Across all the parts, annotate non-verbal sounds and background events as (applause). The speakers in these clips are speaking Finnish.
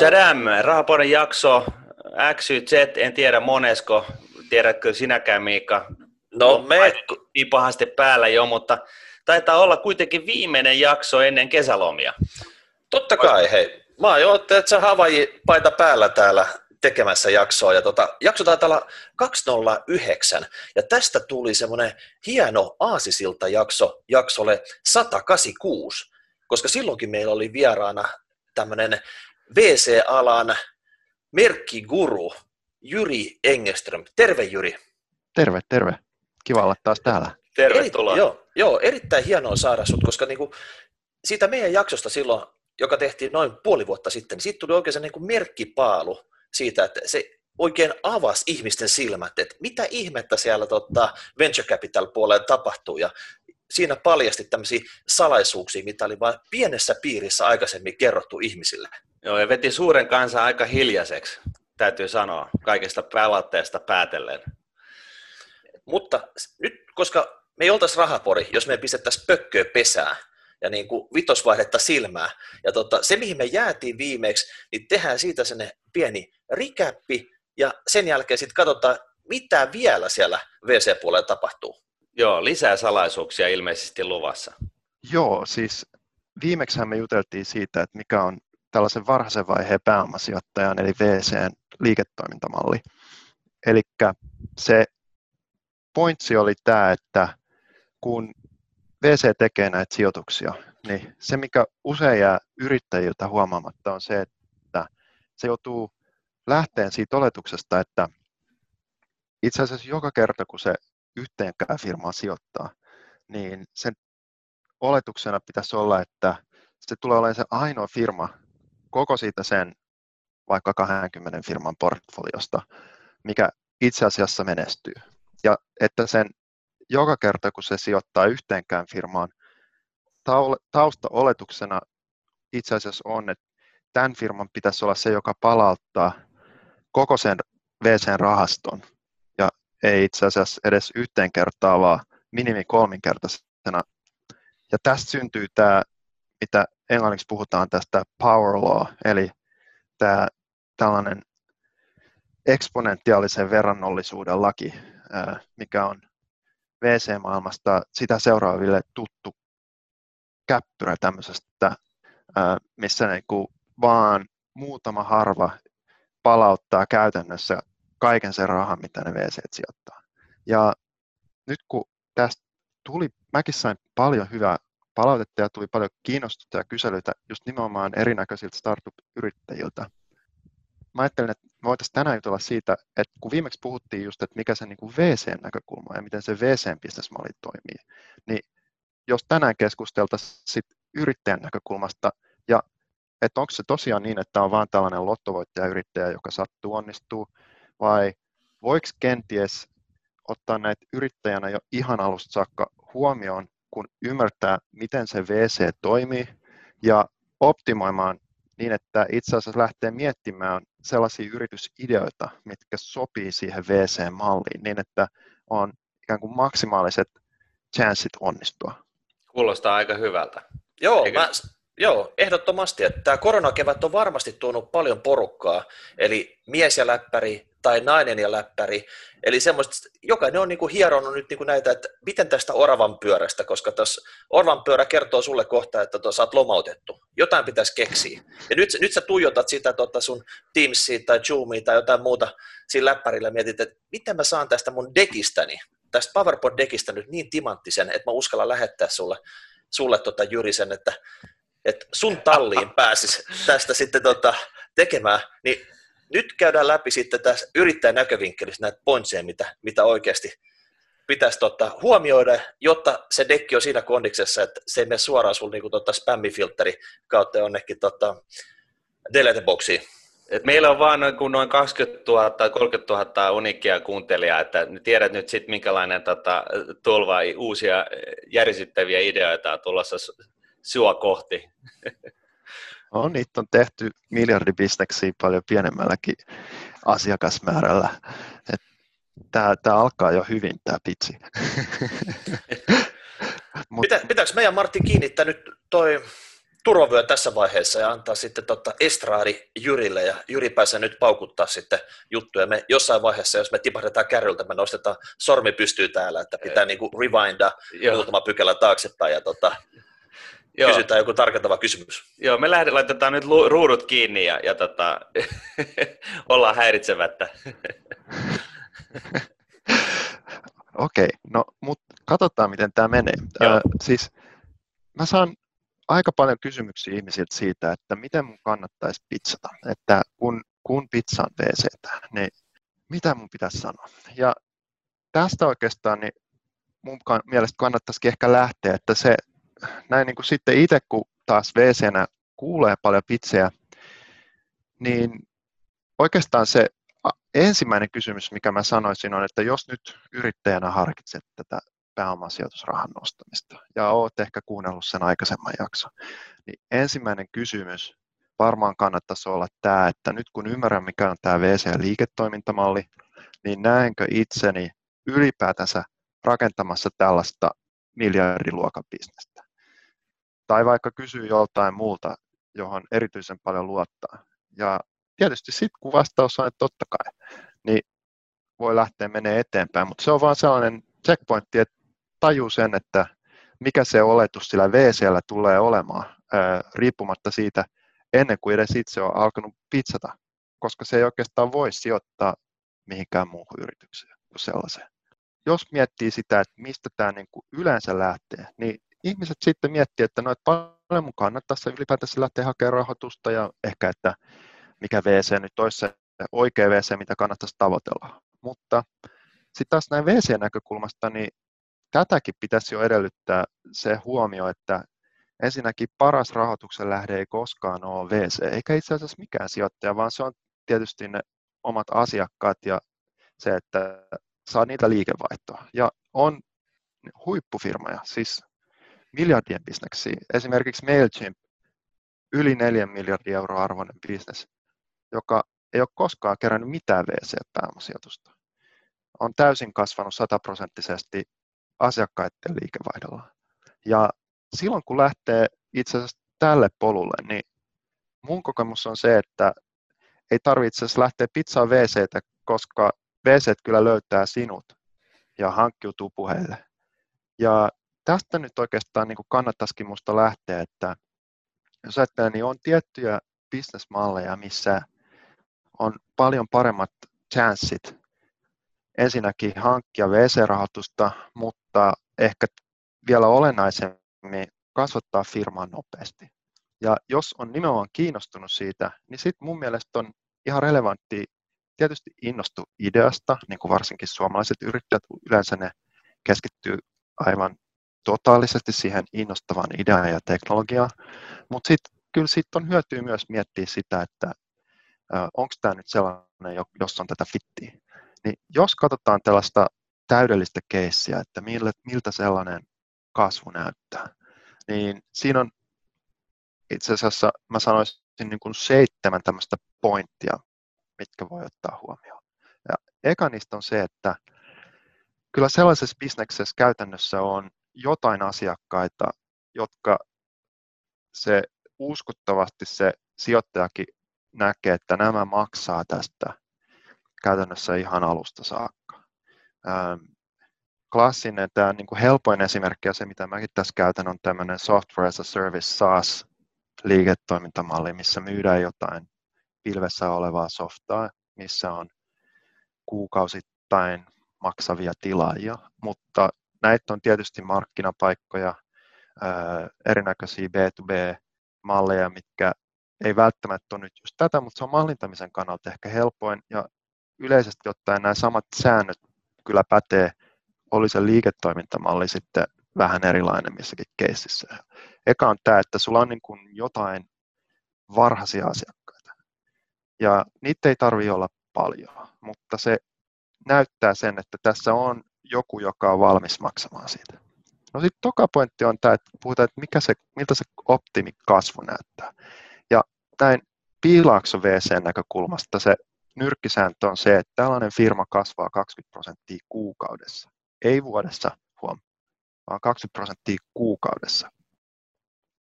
Tadam, Rahapoden jakso XYZ, en tiedä monesko, tiedätkö sinäkään Miikka? No me... Niin pahasti päällä jo, mutta taitaa olla kuitenkin viimeinen jakso ennen kesälomia. Totta kai, hei. Mä oon jo, että sä Havaji paita päällä täällä tekemässä jaksoa. Ja tota, jakso taitaa olla 209. Ja tästä tuli semmoinen hieno aasisilta jakso jaksolle 186. Koska silloinkin meillä oli vieraana tämmöinen VC-alan merkkiguru Jyri Engeström. Terve Jyri. Terve, terve. Kiva olla taas täällä. Tervetuloa. Eri, joo, joo, erittäin hienoa saada sut, koska niinku, siitä meidän jaksosta silloin, joka tehtiin noin puoli vuotta sitten, niin siitä tuli oikein se niinku merkkipaalu siitä, että se oikein avasi ihmisten silmät, että mitä ihmettä siellä tota, venture capital puolella tapahtuu ja siinä paljasti tämmöisiä salaisuuksia, mitä oli vain pienessä piirissä aikaisemmin kerrottu ihmisille. Joo, ja veti suuren kansan aika hiljaiseksi, täytyy sanoa, kaikesta palautteesta päätellen. Mutta nyt, koska me ei oltaisi rahapori, jos me pistettäisiin pökköä pesää ja niin kuin vitosvaihdetta silmää. Ja tota, se, mihin me jäätiin viimeksi, niin tehdään siitä sen pieni rikäppi ja sen jälkeen sitten katsotaan, mitä vielä siellä VC-puolella tapahtuu. Joo, lisää salaisuuksia ilmeisesti luvassa. Joo, siis viimeksihän me juteltiin siitä, että mikä on tällaisen varhaisen vaiheen pääomasijoittajan eli VCn liiketoimintamalli. Eli se pointsi oli tämä, että kun VC tekee näitä sijoituksia, niin se mikä usein jää yrittäjiltä huomaamatta on se, että se joutuu lähteen siitä oletuksesta, että itse asiassa joka kerta kun se yhteenkään firmaan sijoittaa, niin sen oletuksena pitäisi olla, että se tulee olemaan se ainoa firma koko siitä sen vaikka 20 firman portfoliosta, mikä itse asiassa menestyy. Ja että sen joka kerta, kun se sijoittaa yhteenkään firmaan, taustaoletuksena itse asiassa on, että tämän firman pitäisi olla se, joka palauttaa koko sen VC-rahaston ja ei itse asiassa edes yhteen kertaa, vaan minimi kolminkertaisena. Ja tästä syntyy tämä, mitä englanniksi puhutaan tästä power law, eli tämä tällainen eksponentiaalisen verrannollisuuden laki, mikä on VC-maailmasta sitä seuraaville tuttu käppyrä tämmöisestä, missä niin kuin vaan muutama harva palauttaa käytännössä kaiken sen rahan, mitä ne VC sijoittaa. Ja nyt kun tästä tuli, mäkin sain paljon hyvää palautetta ja tuli paljon kiinnostusta ja kyselyitä just nimenomaan erinäköisiltä startup-yrittäjiltä. Mä ajattelin, että me voitaisiin tänään jutella siitä, että kun viimeksi puhuttiin just, että mikä se niin kuin VC-näkökulma ja miten se VC-bisnesmalli toimii, niin jos tänään keskusteltaisiin sit yrittäjän näkökulmasta ja että onko se tosiaan niin, että on vain tällainen lottovoittajayrittäjä, joka sattuu onnistuu, vai voiko kenties ottaa näitä yrittäjänä jo ihan alusta saakka huomioon, kun ymmärtää, miten se VC toimii, ja optimoimaan niin, että itse asiassa lähtee miettimään sellaisia yritysideoita, mitkä sopii siihen VC-malliin, niin että on ikään kuin maksimaaliset chanssit onnistua. Kuulostaa aika hyvältä. Joo, mä, joo, ehdottomasti. Että tämä koronakevät on varmasti tuonut paljon porukkaa, eli mies ja läppäri tai nainen ja läppäri. Eli semmoista, jokainen on niin kuin hieronut nyt niin kuin näitä, että miten tästä oravan pyörästä, koska tuossa oravan pyörä kertoo sulle kohta, että tuossa olet lomautettu. Jotain pitäisi keksiä. Ja nyt, nyt sä tuijotat sitä tota sun Teamsia tai Zoomia tai jotain muuta siinä läppärillä mietit, että miten mä saan tästä mun dekistäni, tästä PowerPoint-dekistä nyt niin timanttisen, että mä uskallan lähettää sulle, sulle tota Jyrisen, että, että sun talliin pääsis tästä sitten tota, tekemään, niin nyt käydään läpi sitten tässä yrittäjän näkövinkkelissä näitä pointseja, mitä, mitä oikeasti pitäisi tota, huomioida, jotta se dekki on siinä kondiksessa, että se ei mene suoraan sinulle niin tota spammifiltteri kautta jonnekin tota, delete boxiin. Et meillä on vaan noin, noin 20 000 tai 30 000 uniikkia kuuntelijaa, että tiedät nyt sitten minkälainen tota, tulva uusia järisyttäviä ideoita on tulossa sua kohti. (laughs) No, niitä on tehty miljardibisneksiä paljon pienemmälläkin asiakasmäärällä. Tämä, tämä alkaa jo hyvin, tämä pitsi. (laughs) Mut... Pitä, pitääkö meidän Martti kiinnittää nyt toi turvavyön tässä vaiheessa ja antaa sitten tota estraadi Jyrille ja Jyri pääsee nyt paukuttaa sitten juttuja. Me jossain vaiheessa, jos me tipahdetaan kärryltä, me nostetaan sormi pystyy täällä, että pitää niinku rewinda muutama pykälä taaksepäin ja tota, Joo. kysytään joku tarkentava kysymys. Joo, me lähdet, laitetaan nyt ruudut kiinni ja, ja tota, (laughs) ollaan häiritsemättä. (laughs) Okei, okay, no mutta katsotaan miten tämä menee. Ö, siis mä saan aika paljon kysymyksiä ihmisiltä siitä, että miten mun kannattaisi pizzata. Että kun, kun pizzaan wc niin mitä mun pitäisi sanoa. Ja tästä oikeastaan niin mun mielestä kannattaisikin ehkä lähteä, että se näin niin kuin sitten itse, kun taas wc kuulee paljon pizzejä, niin oikeastaan se ensimmäinen kysymys, mikä mä sanoisin on, että jos nyt yrittäjänä harkitset tätä pääomasijoitusrahan nostamista ja olet ehkä kuunnellut sen aikaisemman jakson, niin ensimmäinen kysymys varmaan kannattaisi olla tämä, että nyt kun ymmärrän mikä on tämä VC-liiketoimintamalli, niin näenkö itseni ylipäätänsä rakentamassa tällaista miljardiluokan bisnestä. Tai vaikka kysyy joltain muulta, johon erityisen paljon luottaa. Ja tietysti sitten kun vastaus on, että totta kai, niin voi lähteä menee eteenpäin, mutta se on vaan sellainen checkpointti, että tajuu sen, että mikä se oletus sillä VCllä tulee olemaan, riippumatta siitä, ennen kuin edes itse on alkanut pizzata, koska se ei oikeastaan voi sijoittaa mihinkään muuhun yritykseen kuin sellaiseen. Jos miettii sitä, että mistä tämä kuin yleensä lähtee, niin ihmiset sitten miettii, että no, että paljon mun kannattaisi ylipäätänsä lähteä hakemaan rahoitusta ja ehkä, että mikä VC nyt olisi se oikea VC, mitä kannattaisi tavoitella. Mutta sitten taas näin VC-näkökulmasta, niin tätäkin pitäisi jo edellyttää se huomio, että ensinnäkin paras rahoituksen lähde ei koskaan ole VC, eikä itse asiassa mikään sijoittaja, vaan se on tietysti ne omat asiakkaat ja se, että saa niitä liikevaihtoa. Ja on huippufirmoja, siis miljardien bisneksiä. Esimerkiksi MailChimp, yli 4 miljardia euroa arvoinen bisnes, joka ei ole koskaan kerännyt mitään VC-pääomasijoitusta. On täysin kasvanut sataprosenttisesti asiakkaiden liikevaihdolla. Ja silloin kun lähtee itse asiassa tälle polulle, niin mun kokemus on se, että ei tarvitse lähteä pizzaa wc koska WC kyllä löytää sinut ja hankkiutuu puheille. Ja tästä nyt oikeastaan niin kannattaisikin minusta lähteä, että jos ajattelee, niin on tiettyjä bisnesmalleja, missä on paljon paremmat chanssit ensinnäkin hankkia VC-rahoitusta, mutta ehkä vielä olennaisemmin kasvattaa firmaa nopeasti. Ja jos on nimenomaan kiinnostunut siitä, niin sitten mun mielestä on ihan relevantti tietysti innostu ideasta, niin kuin varsinkin suomalaiset yrittäjät yleensä ne keskittyy aivan totaalisesti siihen innostavaan ideaan ja teknologiaan, mutta sitten kyllä siitä on hyötyä myös miettiä sitä, että onko tämä nyt sellainen, jos on tätä fittiä. Niin jos katsotaan tällaista täydellistä keissiä, että miltä sellainen kasvu näyttää, niin siinä on itse asiassa, mä sanoisin niin kuin seitsemän tämmöistä pointtia, mitkä voi ottaa huomioon. Ja eka niistä on se, että kyllä sellaisessa bisneksessä käytännössä on jotain asiakkaita, jotka se uskottavasti se sijoittajakin näkee, että nämä maksaa tästä käytännössä ihan alusta saakka. Klassinen, tämä niin kuin helpoin esimerkki ja se, mitä mäkin tässä käytän, on tämmöinen software as a service SaaS liiketoimintamalli, missä myydään jotain pilvessä olevaa softaa, missä on kuukausittain maksavia tilaajia, mutta näitä on tietysti markkinapaikkoja, erinäköisiä B2B-malleja, mitkä ei välttämättä ole nyt just tätä, mutta se on mallintamisen kannalta ehkä helpoin ja yleisesti ottaen nämä samat säännöt kyllä pätee, oli se liiketoimintamalli sitten vähän erilainen missäkin keississä. Eka on tämä, että sulla on niin kuin jotain varhaisia asiakkaita. Ja niitä ei tarvitse olla paljon, mutta se näyttää sen, että tässä on joku, joka on valmis maksamaan siitä. No sitten toka pointti on tämä, että puhutaan, että mikä se, miltä se optimikasvu näyttää. Ja näin Piilaakso VC näkökulmasta se nyrkkisääntö on se, että tällainen firma kasvaa 20 prosenttia kuukaudessa. Ei vuodessa, huom, vaan 20 prosenttia kuukaudessa.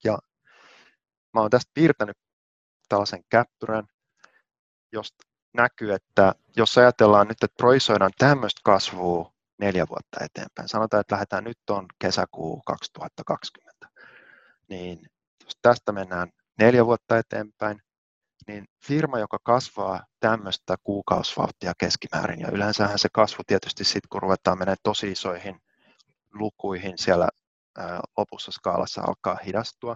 Ja mä oon tästä piirtänyt tällaisen käppyrän, josta näkyy, että jos ajatellaan nyt, että projisoidaan tämmöistä kasvua neljä vuotta eteenpäin, sanotaan, että lähdetään nyt on kesäkuu 2020, niin jos tästä mennään neljä vuotta eteenpäin, niin firma, joka kasvaa tämmöistä kuukausivauhtia keskimäärin, ja yleensähän se kasvu tietysti sitten, kun ruvetaan menemään tosi isoihin lukuihin siellä lopussa skaalassa alkaa hidastua,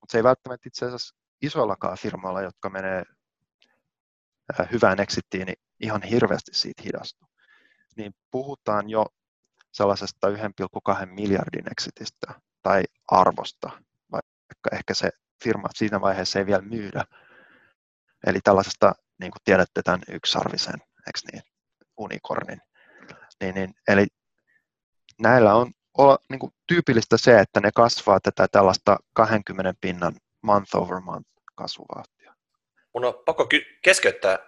mutta se ei välttämättä itse asiassa isoillakaan firmoilla, jotka menee hyvään exittiin, niin ihan hirveästi siitä hidastu. Niin puhutaan jo sellaisesta 1,2 miljardin exitistä tai arvosta, vaikka ehkä se firma siinä vaiheessa ei vielä myydä. Eli tällaisesta, niin kuin tiedätte, tämän yksarvisen, eikö niin, unikornin. Niin, niin, eli näillä on olla niin kuin tyypillistä se, että ne kasvaa tätä tällaista 20 pinnan month over month kasvuvauhtia. Mun on pakko keskeyttää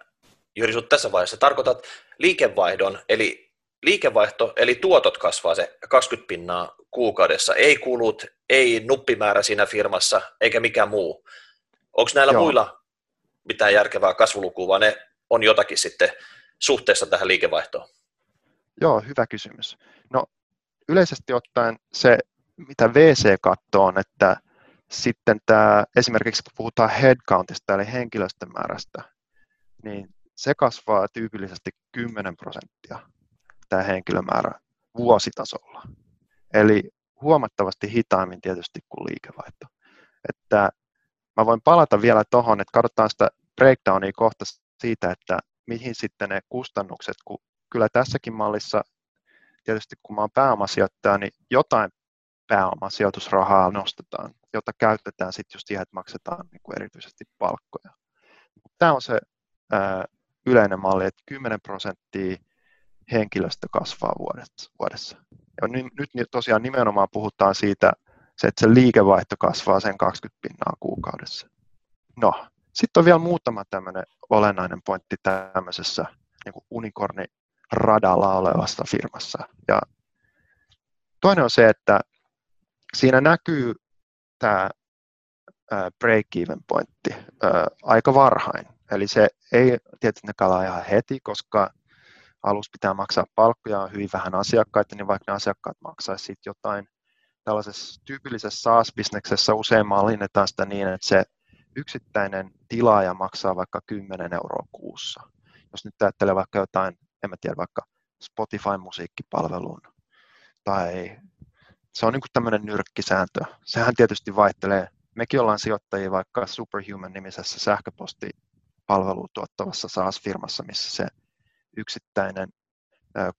Jyri sut tässä vaiheessa. Tarkoitat liikevaihdon, eli liikevaihto, eli tuotot kasvaa se 20 pinnaa kuukaudessa, ei kulut, ei nuppimäärä siinä firmassa, eikä mikään muu. Onko näillä Joo. muilla mitään järkevää kasvulukua, vaan ne on jotakin sitten suhteessa tähän liikevaihtoon? Joo, hyvä kysymys. No yleisesti ottaen se, mitä VC katsoo, on, että sitten tämä, esimerkiksi kun puhutaan headcountista eli henkilöstön määrästä, niin se kasvaa tyypillisesti 10 prosenttia tämä henkilömäärä vuositasolla. Eli huomattavasti hitaammin tietysti kuin liikevaihto. Että mä voin palata vielä tuohon, että katsotaan sitä breakdownia kohta siitä, että mihin sitten ne kustannukset, kun kyllä tässäkin mallissa tietysti kun mä oon pääomasijoittaja, niin jotain pääomasijoitusrahaa nostetaan, jota käytetään sitten just siihen, että maksetaan niin kuin erityisesti palkkoja. Tämä on se ää, yleinen malli, että 10 prosenttia henkilöstö kasvaa vuodessa. Ja nyt tosiaan nimenomaan puhutaan siitä, että se liikevaihto kasvaa sen 20 pinnaa kuukaudessa. No, sitten on vielä muutama tämmöinen olennainen pointti tämmöisessä niin unikorni radalla olevassa firmassa. Ja toinen on se, että siinä näkyy tämä break-even pointti aika varhain. Eli se ei tietenkään ole ihan heti, koska alus pitää maksaa palkkoja, on hyvin vähän asiakkaita, niin vaikka ne asiakkaat maksaisi sitten jotain. Tällaisessa tyypillisessä SaaS-bisneksessä usein mallinnetaan sitä niin, että se yksittäinen tilaaja maksaa vaikka 10 euroa kuussa. Jos nyt ajattelee vaikka jotain en mä tiedä, vaikka Spotify-musiikkipalvelun tai se on niin kuin tämmöinen nyrkkisääntö. Sehän tietysti vaihtelee. Mekin ollaan sijoittajia vaikka Superhuman-nimisessä sähköpostipalvelua tuottavassa SaaS-firmassa, missä se yksittäinen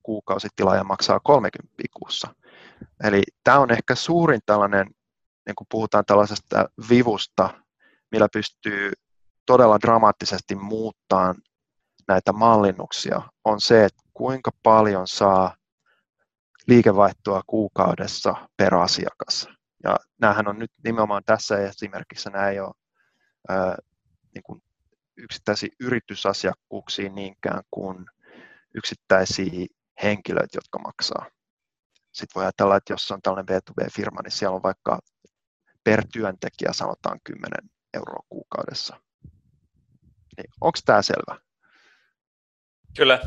kuukausitilaaja maksaa 30 kuussa. Eli tämä on ehkä suurin tällainen, niin kun puhutaan tällaisesta vivusta, millä pystyy todella dramaattisesti muuttamaan näitä mallinnuksia on se, että kuinka paljon saa liikevaihtoa kuukaudessa per asiakas. Ja näähän on nyt nimenomaan tässä esimerkissä, nämä ei ole ää, niin kuin yksittäisiä yritysasiakkuuksia niinkään kuin yksittäisiä henkilöitä, jotka maksaa. Sitten voi ajatella, että jos on tällainen B2B-firma, niin siellä on vaikka per työntekijä sanotaan 10 euroa kuukaudessa. Niin onko tämä selvä? Kyllä.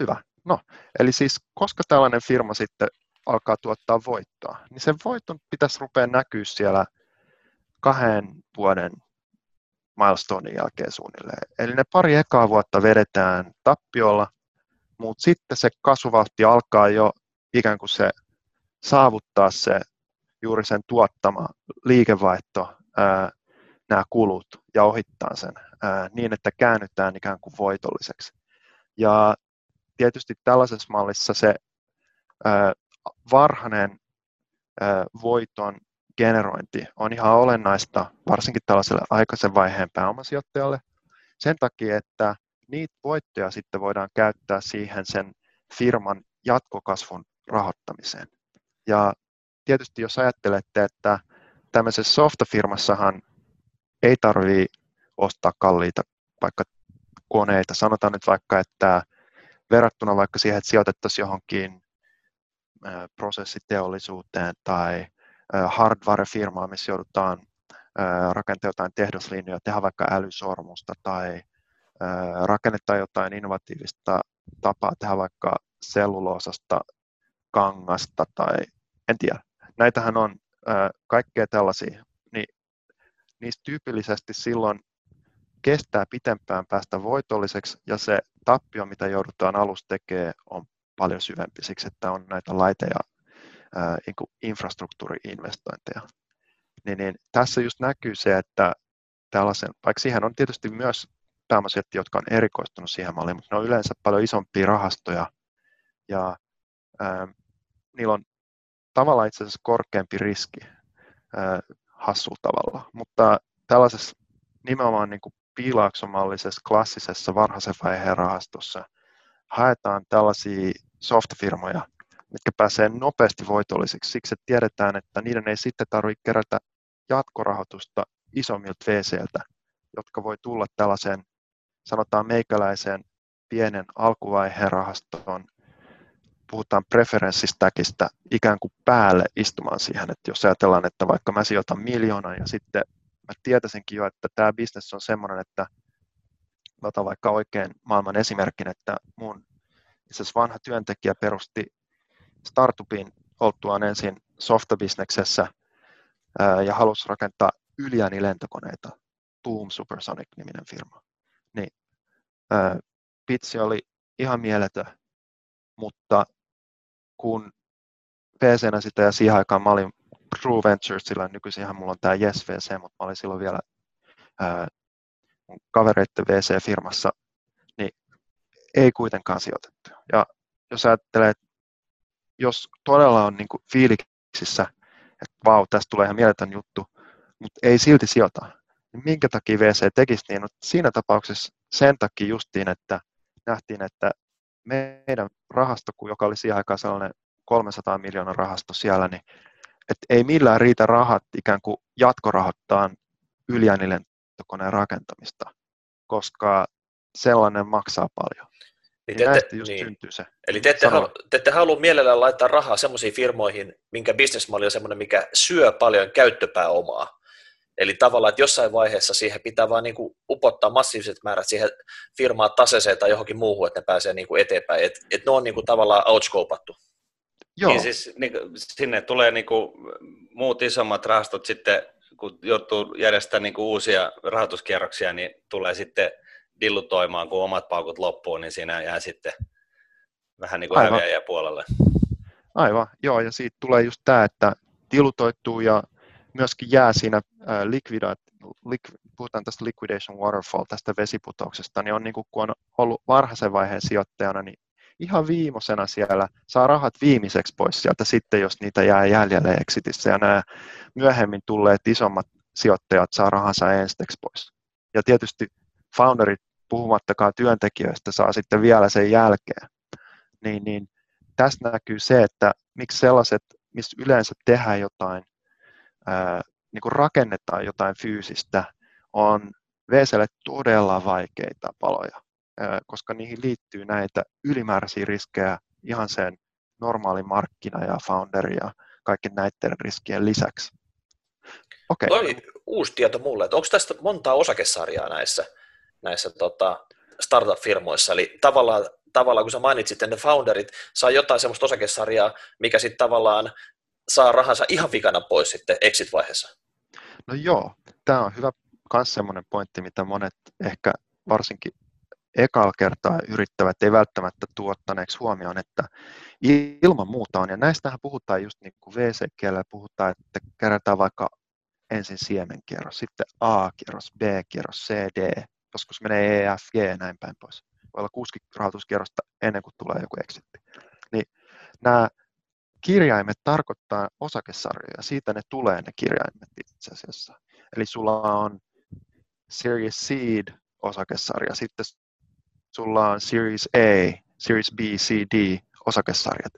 Hyvä. No, eli siis koska tällainen firma sitten alkaa tuottaa voittoa, niin sen voiton pitäisi rupea näkyä siellä kahden vuoden milestonein jälkeen suunnilleen. Eli ne pari ekaa vuotta vedetään tappiolla, mutta sitten se kasvuvauhti alkaa jo ikään kuin se saavuttaa se juuri sen tuottama liikevaihto, ää, nämä kulut ja ohittaa sen ää, niin, että käännytään ikään kuin voitolliseksi. Ja tietysti tällaisessa mallissa se varhainen voiton generointi on ihan olennaista, varsinkin tällaiselle aikaisen vaiheen pääomasijoittajalle, sen takia, että niitä voittoja sitten voidaan käyttää siihen sen firman jatkokasvun rahoittamiseen. Ja tietysti jos ajattelette, että tämmöisessä softafirmassahan ei tarvitse ostaa kalliita vaikka koneita. Sanotaan nyt vaikka, että verrattuna vaikka siihen, että sijoitettaisiin johonkin prosessiteollisuuteen tai hardware-firmaan, missä joudutaan rakentaa jotain tehdoslinjoja, tehdä vaikka älysormusta tai rakennettaa jotain innovatiivista tapaa tehdä vaikka selluloosasta kangasta tai en tiedä. Näitähän on kaikkea tällaisia, niin niistä tyypillisesti silloin kestää pitempään päästä voitolliseksi ja se tappio, mitä joudutaan alussa tekemään, on paljon syvempi siksi, että on näitä laite- ja niin infrastruktuuriinvestointeja. Niin, niin tässä just näkyy se, että tällaisen, vaikka siihen on tietysti myös pääomasijoittajia, jotka on erikoistunut siihen malliin, mutta ne on yleensä paljon isompia rahastoja ja ää, niillä on tavallaan itse asiassa korkeampi riski ää, hassulla tavalla, mutta tällaisessa nimenomaan niin kuin piilaaksomallisessa klassisessa varhaisen vaiheen rahastossa haetaan tällaisia softfirmoja, mitkä pääsee nopeasti voitollisiksi. Siksi, että tiedetään, että niiden ei sitten tarvitse kerätä jatkorahoitusta isommilta VCltä, jotka voi tulla tällaiseen, sanotaan meikäläiseen pienen alkuvaiheen rahastoon, puhutaan preferenssistäkistä ikään kuin päälle istumaan siihen, että jos ajatellaan, että vaikka mä sijoitan miljoonan ja sitten mä tietäisinkin jo, että tämä bisnes on semmoinen, että mä otan vaikka oikein maailman esimerkin, että mun itse asiassa vanha työntekijä perusti startupin oltuaan ensin softabisneksessä ja halusi rakentaa lentokoneita, Boom Supersonic-niminen firma. Niin, pitsi oli ihan mieletön, mutta kun PC-nä sitä ja siihen aikaan mä olin True Venturesilla, nykyisinhän mulla on tämä Yes VC, mutta mä olin silloin vielä mun kavereiden VC-firmassa, niin ei kuitenkaan sijoitettu. Ja jos ajattelee, että jos todella on niin kuin fiiliksissä, että vau, tästä tulee ihan mieletön juttu, mutta ei silti sijoita, niin minkä takia VC tekisi niin? No, siinä tapauksessa sen takia justiin, että nähtiin, että meidän rahasto, joka oli siihen aikaan sellainen 300 miljoonaa rahasto siellä, niin että ei millään riitä rahat ikään kuin jatkorahoittaa yliäänilentokoneen rakentamista, koska sellainen maksaa paljon. Niin, niin te, just niin. syntyy se. Eli te ette, halu, te ette halua mielellään laittaa rahaa sellaisiin firmoihin, minkä bisnesmalli on sellainen, mikä syö paljon käyttöpääomaa. Eli tavallaan, että jossain vaiheessa siihen pitää vaan niin kuin upottaa massiiviset määrät siihen firmaan taseeseen tai johonkin muuhun, että ne pääsee niin kuin eteenpäin. Että et ne on niin kuin tavallaan outscopattu. Joo. Niin siis niin, sinne tulee niin kuin, muut isommat rahastot sitten, kun joutuu järjestämään niin kuin, uusia rahoituskierroksia, niin tulee sitten dillutoimaan, kun omat paukut loppuu, niin siinä jää sitten vähän niin kuin häviäjä puolelle. Aivan, joo, ja siitä tulee just tämä, että dilutoituu ja myöskin jää siinä äh, liquidat, liqu, puhutaan tästä liquidation waterfall, tästä vesiputouksesta, niin on niin kuin, kun on ollut varhaisen vaiheen sijoittajana, niin ihan viimeisena siellä, saa rahat viimeiseksi pois sieltä sitten, jos niitä jää jäljelle exitissä, ja nämä myöhemmin tulleet isommat sijoittajat saa rahansa ensiksi pois. Ja tietysti founderit, puhumattakaan työntekijöistä, saa sitten vielä sen jälkeen. Niin, niin tässä näkyy se, että miksi sellaiset, missä yleensä tehdään jotain, ää, niin kuin rakennetaan jotain fyysistä, on VClle todella vaikeita paloja koska niihin liittyy näitä ylimääräisiä riskejä ihan sen normaalin markkina ja founderi ja kaikki näiden riskien lisäksi. Okay. Toi uusi tieto mulle, että onko tästä montaa osakesarjaa näissä, näissä tota, startup-firmoissa, eli tavallaan, tavallaan kun sä mainitsit, ne founderit saa jotain sellaista osakesarjaa, mikä sitten tavallaan saa rahansa ihan vikana pois sitten exit-vaiheessa. No joo, tämä on hyvä myös semmoinen pointti, mitä monet ehkä varsinkin ekalla kertaa yrittävät ei välttämättä tuottaneeksi huomioon, että ilman muuta on, ja näistähän puhutaan just niin kuin VC-kielellä puhutaan, että kerätään vaikka ensin siemenkierros, sitten A-kierros, B-kierros, C, D, joskus menee E, F, G ja näin päin pois. Voi olla 60 rahoituskierrosta ennen kuin tulee joku exitti. Niin nämä kirjaimet tarkoittaa osakesarjoja, siitä ne tulee ne kirjaimet itse asiassa. Eli sulla on Series Seed osakesarja, sitten sulla on Series A, Series B, C, D osakesarjat.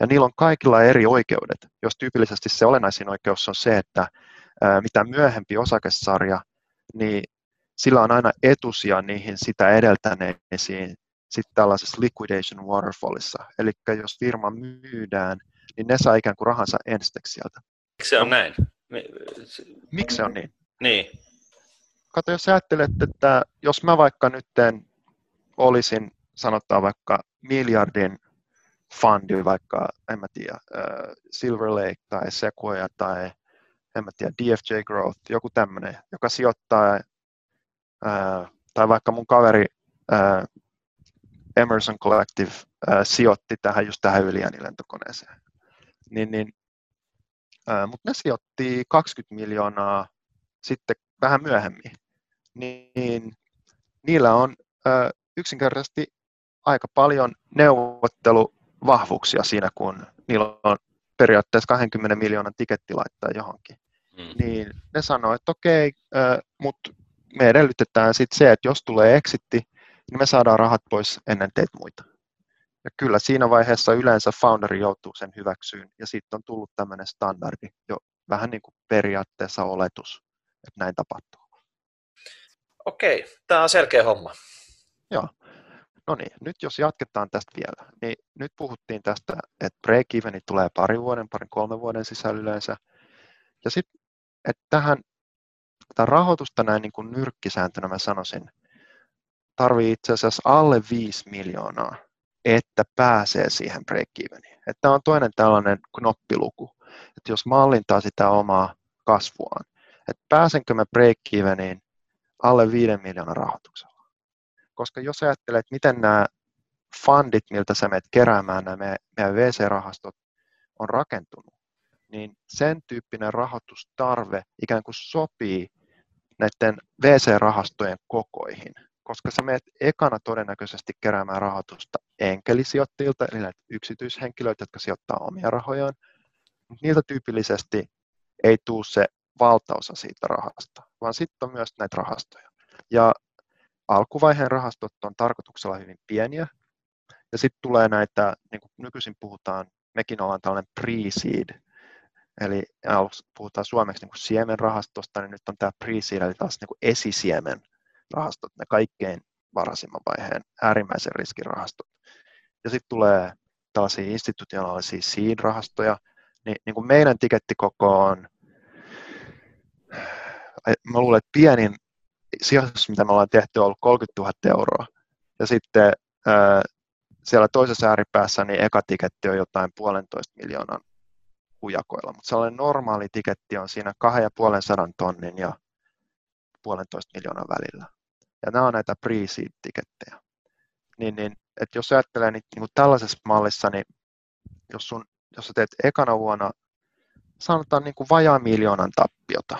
Ja niillä on kaikilla eri oikeudet, jos tyypillisesti se olennaisin oikeus on se, että mitä myöhempi osakesarja, niin sillä on aina etusia niihin sitä edeltäneisiin sitten tällaisessa liquidation waterfallissa. Eli jos firma myydään, niin ne saa ikään kuin rahansa ensiksi sieltä. Miksi se on näin? Miksi se on niin? Niin. Kato, jos ajattelet, että jos mä vaikka nyt olisin, sanotaan vaikka miljardin fundi, vaikka en mä tiedä, Silver Lake tai Sequoia tai en mä tiedä, DFJ Growth, joku tämmöinen, joka sijoittaa, tai vaikka mun kaveri Emerson Collective sijoitti tähän just tähän Yliänin lentokoneeseen. Niin, niin, mutta ne sijoitti 20 miljoonaa sitten vähän myöhemmin. Niin, niillä on yksinkertaisesti aika paljon neuvotteluvahvuuksia siinä, kun niillä on periaatteessa 20 miljoonan tiketti laittaa johonkin. Mm. Niin ne sanoo, että okei, mutta me edellytetään sitten se, että jos tulee exitti, niin me saadaan rahat pois ennen teitä muita. Ja kyllä siinä vaiheessa yleensä founderi joutuu sen hyväksyyn, ja sitten on tullut tämmöinen standardi, jo vähän niin kuin periaatteessa oletus, että näin tapahtuu. Okei, tämä on selkeä homma. Joo. No niin, nyt jos jatketaan tästä vielä, niin nyt puhuttiin tästä, että break tulee parin vuoden, parin kolmen vuoden sisällä yleensä. Ja sitten, että tähän tätä rahoitusta näin niin kuin nyrkkisääntönä mä sanoisin, tarvii itse asiassa alle 5 miljoonaa, että pääsee siihen break-eveniin. Että on toinen tällainen knoppiluku, että jos mallintaa sitä omaa kasvuaan, että pääsenkö mä break-eveniin alle 5 miljoonan rahoituksella. Koska jos ajattelet, että miten nämä fundit, miltä sä menet keräämään nämä meidän VC-rahastot, on rakentunut, niin sen tyyppinen rahoitustarve ikään kuin sopii näiden VC-rahastojen kokoihin, koska sä menet ekana todennäköisesti keräämään rahoitusta enkelisijoittajilta, eli näitä yksityishenkilöitä, jotka sijoittaa omia rahojaan, mutta niiltä tyypillisesti ei tule se valtaosa siitä rahasta, vaan sitten on myös näitä rahastoja. Ja alkuvaiheen rahastot on tarkoituksella hyvin pieniä, ja sitten tulee näitä, niin kuin nykyisin puhutaan, mekin ollaan tällainen pre-seed Eli aluksi puhutaan suomeksi niin kuin siemenrahastosta, niin nyt on tämä pre-seed, eli taas niin kuin esisiemen rahastot, ne kaikkein varhaisimman vaiheen äärimmäisen riskin rahastot. Ja sitten tulee tällaisia institutionaalisia seed-rahastoja, niin, niin kuin meidän tikettikoko on, mä luulen, että pienin sijoitus, mitä me ollaan tehty, on ollut 30 000 euroa. Ja sitten siellä toisessa ääripäässä niin eka tiketti on jotain puolentoista miljoonan hujakoilla, mutta sellainen normaali tiketti on siinä 2,5 tonnin ja puolentoista miljoonan välillä. Ja nämä on näitä pre-seed-tikettejä. Niin, niin, että jos ajattelee niin, niin kuin tällaisessa mallissa, niin jos, sun, jos sä teet ekana vuonna, sanotaan niin kuin vajaa miljoonan tappiota,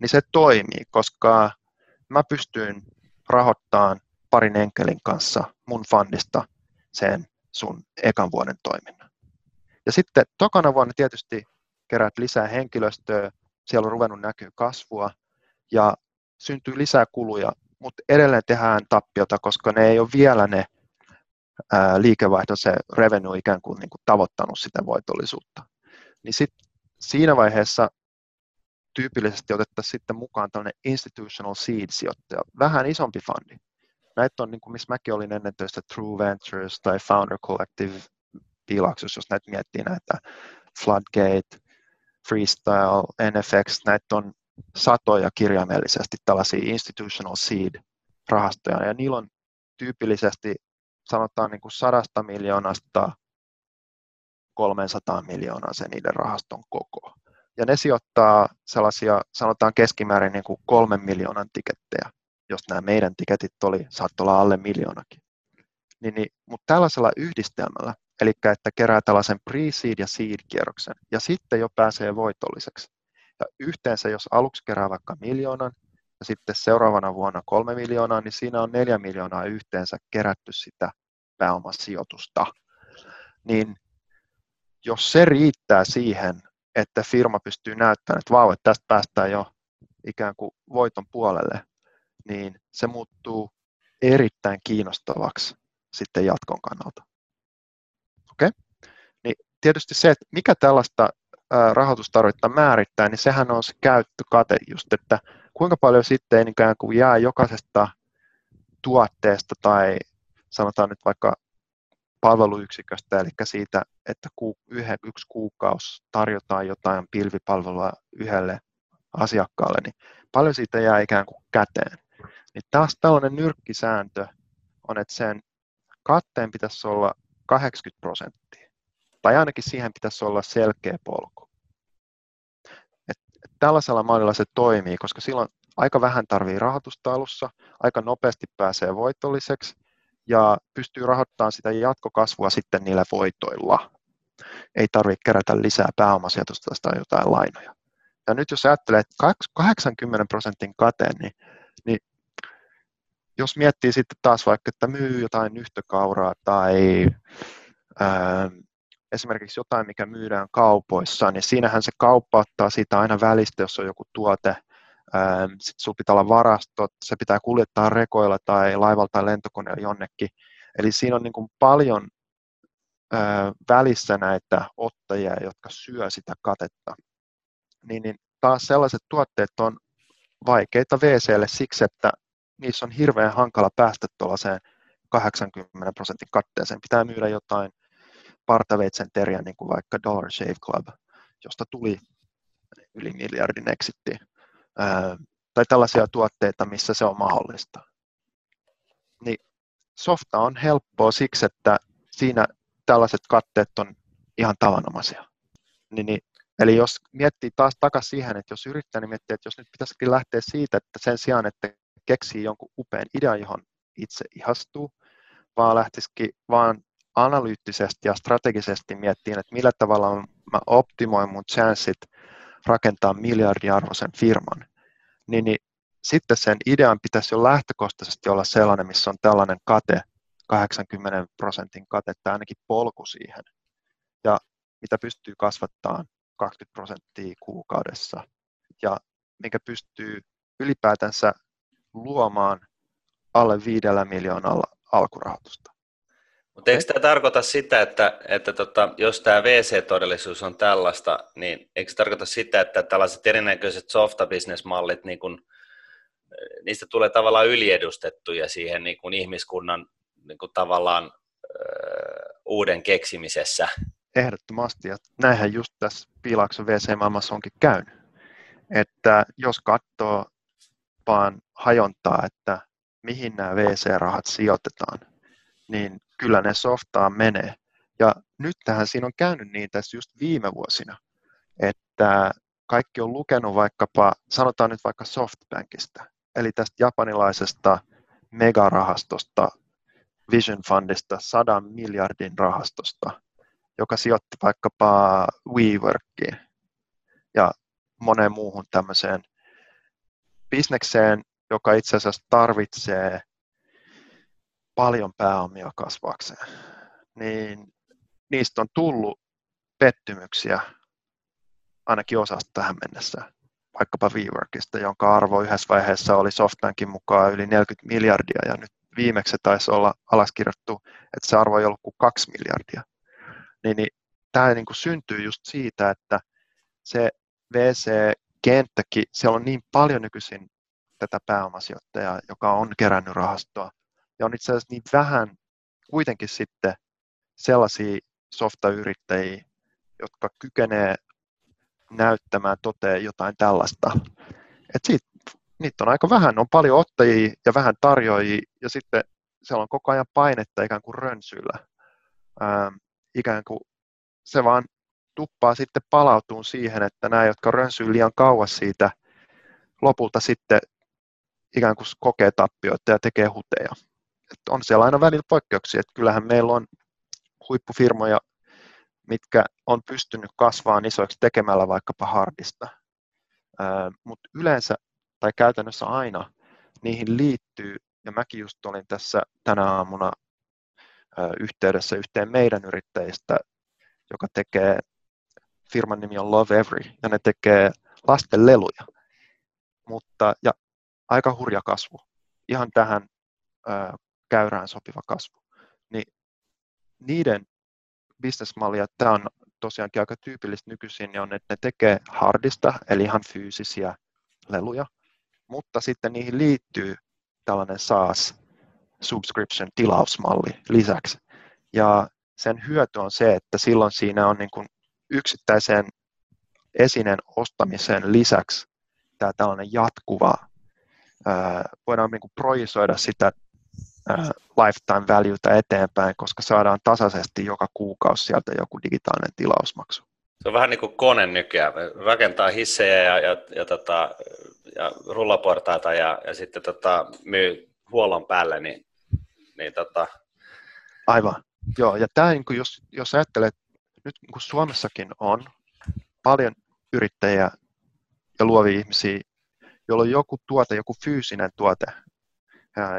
niin se toimii, koska mä pystyin rahoittamaan parin enkelin kanssa mun fundista sen sun ekan vuoden toiminnan. Ja sitten tokana vuonna tietysti kerät lisää henkilöstöä, siellä on ruvennut näkyä kasvua ja syntyy lisää kuluja, mutta edelleen tehdään tappiota, koska ne ei ole vielä ne ää, liikevaihto, se revenue ikään kuin, niin kuin tavoittanut sitä voitollisuutta. Niin sit siinä vaiheessa tyypillisesti otettaisiin sitten mukaan tällainen institutional seed-sijoittaja, vähän isompi fundi. Näitä on, niin kuin missä mäkin olin ennen töistä, True Ventures tai Founder Collective, piilaksossa, jos näitä miettii näitä Floodgate, Freestyle, NFX, näitä on satoja kirjaimellisesti tällaisia institutional seed-rahastoja, ja niillä on tyypillisesti sanotaan niin kuin sadasta miljoonasta 300 miljoonaa se niiden rahaston koko. Ja ne sijoittaa sellaisia, sanotaan keskimäärin niin kuin kolmen miljoonan tikettejä, jos nämä meidän tiketit oli, saattoi olla alle miljoonakin. Niin, niin, mutta tällaisella yhdistelmällä Eli että kerää tällaisen pre-seed ja seed-kierroksen ja sitten jo pääsee voitolliseksi. Ja yhteensä, jos aluksi kerää vaikka miljoonan ja sitten seuraavana vuonna kolme miljoonaa, niin siinä on neljä miljoonaa yhteensä kerätty sitä pääomasijoitusta. Niin jos se riittää siihen, että firma pystyy näyttämään, että vau, että tästä päästään jo ikään kuin voiton puolelle, niin se muuttuu erittäin kiinnostavaksi sitten jatkon kannalta. Tietysti se, että mikä tällaista rahoitustarvetta määrittää, niin sehän on se käyttökate just, että kuinka paljon sitten ikään kuin jää jokaisesta tuotteesta tai sanotaan nyt vaikka palveluyksiköstä, eli siitä, että yksi kuukausi tarjotaan jotain pilvipalvelua yhdelle asiakkaalle, niin paljon siitä jää ikään kuin käteen. Niin taas tällainen nyrkkisääntö on, että sen katteen pitäisi olla 80 prosenttia. Tai ainakin siihen pitäisi olla selkeä polku. Et, et tällaisella mallilla se toimii, koska silloin aika vähän tarvii rahoitusta alussa, aika nopeasti pääsee voitolliseksi ja pystyy rahoittamaan sitä jatkokasvua sitten niillä voitoilla. Ei tarvitse kerätä lisää pääomasijoitusta tai jotain lainoja. Ja nyt jos ajattelee, että 80 prosentin kate, niin, niin jos miettii sitten taas vaikka, että myy jotain nyhtökauraa tai ää, esimerkiksi jotain, mikä myydään kaupoissa, niin siinähän se kauppa ottaa siitä aina välistä, jos on joku tuote, sitten sinulla pitää olla varastot, se pitää kuljettaa rekoilla tai laivalla tai lentokoneella jonnekin. Eli siinä on niin kuin paljon ää, välissä näitä ottajia, jotka syö sitä katetta. Niin, niin taas sellaiset tuotteet on vaikeita VClle siksi, että niissä on hirveän hankala päästä tuollaiseen 80 prosentin katteeseen. Pitää myydä jotain partaveitsen teriä, niin kuin vaikka Dollar Shave Club, josta tuli yli miljardin exitti. tai tällaisia tuotteita, missä se on mahdollista. Niin softa on helppoa siksi, että siinä tällaiset katteet on ihan tavanomaisia. Niin, niin, eli jos miettii taas takaisin siihen, että jos yrittää, niin miettii, että jos nyt pitäisikin lähteä siitä, että sen sijaan, että keksii jonkun upean idean, johon itse ihastuu, vaan lähtisikin vaan analyyttisesti ja strategisesti miettiin, että millä tavalla mä optimoin mun chanssit rakentaa miljardiarvoisen firman, niin, niin sitten sen idean pitäisi jo lähtökohtaisesti olla sellainen, missä on tällainen kate, 80 prosentin kate tai ainakin polku siihen, ja mitä pystyy kasvattamaan 20 prosenttia kuukaudessa, ja mikä pystyy ylipäätänsä luomaan alle viidellä miljoonalla alkurahoitusta. Mutta eikö tämä tarkoita sitä, että, että tota, jos tämä VC-todellisuus on tällaista, niin eikö se tarkoita sitä, että tällaiset erinäköiset softa-business-mallit, niin kun, niistä tulee tavallaan yliedustettuja siihen niin kun ihmiskunnan niin kun tavallaan ö, uuden keksimisessä? Ehdottomasti, ja näinhän just tässä piilaakson VC-maailmassa onkin käynyt. Että jos katsoo vaan hajontaa, että mihin nämä VC-rahat sijoitetaan, niin kyllä ne softaan menee. Ja nyt tähän siinä on käynyt niin tässä just viime vuosina, että kaikki on lukenut vaikkapa, sanotaan nyt vaikka Softbankista, eli tästä japanilaisesta megarahastosta, Vision Fundista, sadan miljardin rahastosta, joka sijoitti vaikkapa WeWorkiin ja moneen muuhun tämmöiseen bisnekseen, joka itse asiassa tarvitsee paljon pääomia kasvaakseen, niin niistä on tullut pettymyksiä ainakin osasta tähän mennessä, vaikkapa WeWorkista, jonka arvo yhdessä vaiheessa oli Softankin mukaan yli 40 miljardia ja nyt viimeksi taisi olla alaskirjattu, että se arvo ei ollut kuin 2 miljardia. Niin, niin tämä niin kuin syntyy just siitä, että se VC-kenttäkin, siellä on niin paljon nykyisin tätä pääomasijoittajaa, joka on kerännyt rahastoa, ja on itse asiassa niin vähän kuitenkin sitten sellaisia softayrittäjiä, jotka kykenee näyttämään toteen jotain tällaista. Et siitä, niitä on aika vähän, on paljon ottajia ja vähän tarjoajia, ja sitten siellä on koko ajan painetta ikään kuin rönsyllä. Ähm, ikään kuin se vaan tuppaa sitten palautuun siihen, että nämä, jotka rönsyy liian kauas siitä, lopulta sitten ikään kuin kokee tappioita ja tekee huteja että on siellä aina välillä poikkeuksia, että kyllähän meillä on huippufirmoja, mitkä on pystynyt kasvamaan isoiksi tekemällä vaikkapa hardista. Mutta yleensä tai käytännössä aina niihin liittyy, ja mäkin just olin tässä tänä aamuna yhteydessä yhteen meidän yrittäjistä, joka tekee, firman nimi on Love Every, ja ne tekee lasten leluja. Mutta, ja aika hurja kasvu. Ihan tähän käyrään sopiva kasvu. Niin niiden bisnesmallia, tämä on tosiaankin aika tyypillistä nykyisin, niin on, että ne tekee hardista, eli ihan fyysisiä leluja, mutta sitten niihin liittyy tällainen SaaS subscription tilausmalli lisäksi. Ja sen hyöty on se, että silloin siinä on niin kuin yksittäisen esineen ostamisen lisäksi tämä tällainen jatkuva, voidaan niin kuin projisoida sitä lifetime valueta eteenpäin, koska saadaan tasaisesti joka kuukausi sieltä joku digitaalinen tilausmaksu. Se on vähän niin kuin kone nykyään. Rakentaa hissejä ja, ja, ja, tota, ja rullaportaita ja, ja sitten tota, myy huollon päälle, niin, niin tota... Aivan. Joo, ja tämä, niin kuin jos, jos ajattelet, nyt niin kuin Suomessakin on paljon yrittäjiä ja luovia ihmisiä, joilla on joku tuote, joku fyysinen tuote,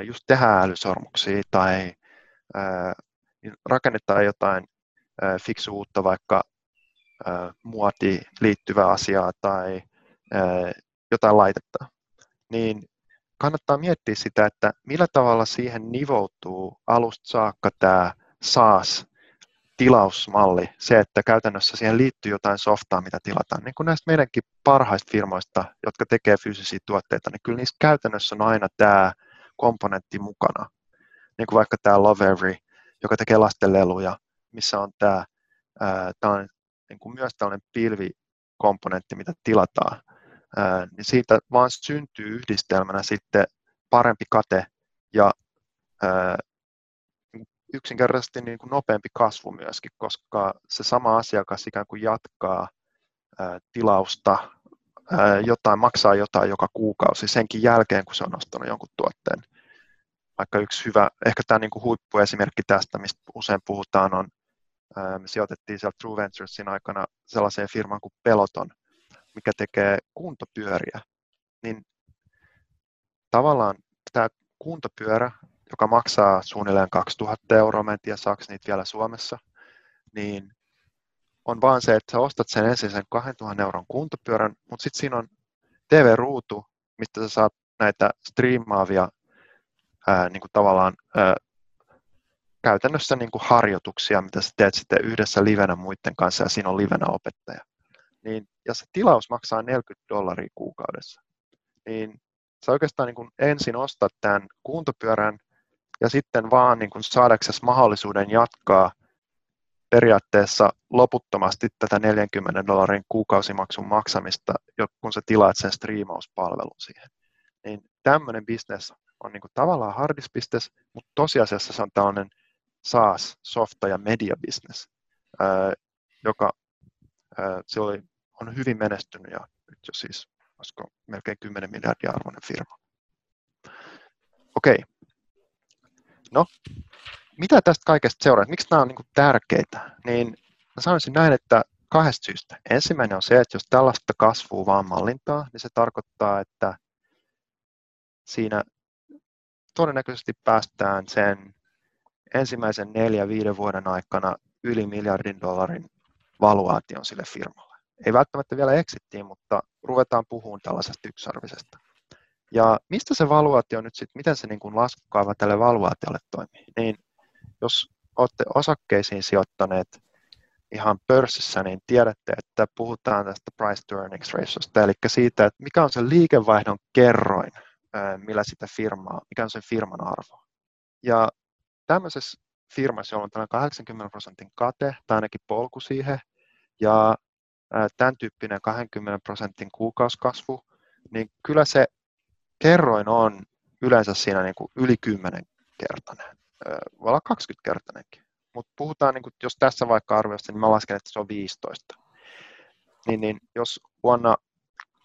just tehdään älysormuksia tai rakennetaan jotain fiksuutta, vaikka muoti liittyvää asiaa tai jotain laitetta, niin kannattaa miettiä sitä, että millä tavalla siihen nivoutuu alusta saakka tämä SaaS tilausmalli, se, että käytännössä siihen liittyy jotain softaa, mitä tilataan. Niin kuin näistä meidänkin parhaista firmoista, jotka tekee fyysisiä tuotteita, niin kyllä niissä käytännössä on aina tämä komponentti mukana. Niin kuin vaikka tämä Love Every, joka tekee lastenleluja, missä on tämä, tämä on niin kuin myös tällainen pilvikomponentti, mitä tilataan. Niin siitä vaan syntyy yhdistelmänä sitten parempi kate ja yksinkertaisesti niin kuin nopeampi kasvu myöskin, koska se sama asiakas ikään kuin jatkaa tilausta, jotain, maksaa jotain joka kuukausi senkin jälkeen, kun se on ostanut jonkun tuotteen. Vaikka yksi hyvä, ehkä tämä niin kuin huippuesimerkki tästä, mistä usein puhutaan, on, me sijoitettiin siellä True Venturesin aikana sellaiseen firmaan kuin Peloton, mikä tekee kuntopyöriä. Niin tavallaan tämä kuntopyörä joka maksaa suunnilleen 2000 euroa, mä en tiedä saako niitä vielä Suomessa, niin on vaan se, että sä ostat sen ensin sen 2000 euron kuntopyörän, mutta sitten siinä on TV-ruutu, mistä sä saat näitä striimaavia ää, niin kuin tavallaan ää, käytännössä niin kuin harjoituksia, mitä sä teet sitten yhdessä livenä muiden kanssa ja siinä on livenä opettaja. Niin, ja se tilaus maksaa 40 dollaria kuukaudessa. Niin sä oikeastaan niin kuin ensin ostat tämän kuuntopyörän, ja sitten vaan niin kuin saadaksesi mahdollisuuden jatkaa periaatteessa loputtomasti tätä 40 dollarin kuukausimaksun maksamista, kun sä tilaat sen striimauspalvelun siihen. Niin tämmöinen bisnes on niin kuin tavallaan hardisbisnes, mutta tosiasiassa se on tällainen SaaS, softa ja media business, joka se oli, on hyvin menestynyt ja nyt jo siis olisiko melkein 10 miljardia arvoinen firma. Okei, No, mitä tästä kaikesta seuraa? Miksi nämä on niin tärkeitä? Niin mä sanoisin näin, että kahdesta syystä. Ensimmäinen on se, että jos tällaista kasvua vaan mallintaa, niin se tarkoittaa, että siinä todennäköisesti päästään sen ensimmäisen neljä viiden vuoden aikana yli miljardin dollarin valuaation sille firmalle. Ei välttämättä vielä eksittiin, mutta ruvetaan puhumaan tällaisesta yksarvisesta. Ja mistä se valuaatio nyt sitten, miten se niin laskukaava tälle valuaatiolle toimii? Niin jos olette osakkeisiin sijoittaneet ihan pörssissä, niin tiedätte, että puhutaan tästä price to earnings ratiosta, eli siitä, että mikä on se liikevaihdon kerroin, millä sitä firmaa, mikä on sen firman arvo. Ja tämmöisessä firmassa, jolla on tällainen 80 prosentin kate tai ainakin polku siihen, ja tämän tyyppinen 20 prosentin kuukauskasvu, niin kyllä se kerroin on yleensä siinä niin kuin yli 10 kertainen. Voi olla 20 kertainenkin. Mutta puhutaan, niin kuin, jos tässä vaikka arvioista, niin mä lasken, että se on 15. Niin, niin jos vuonna,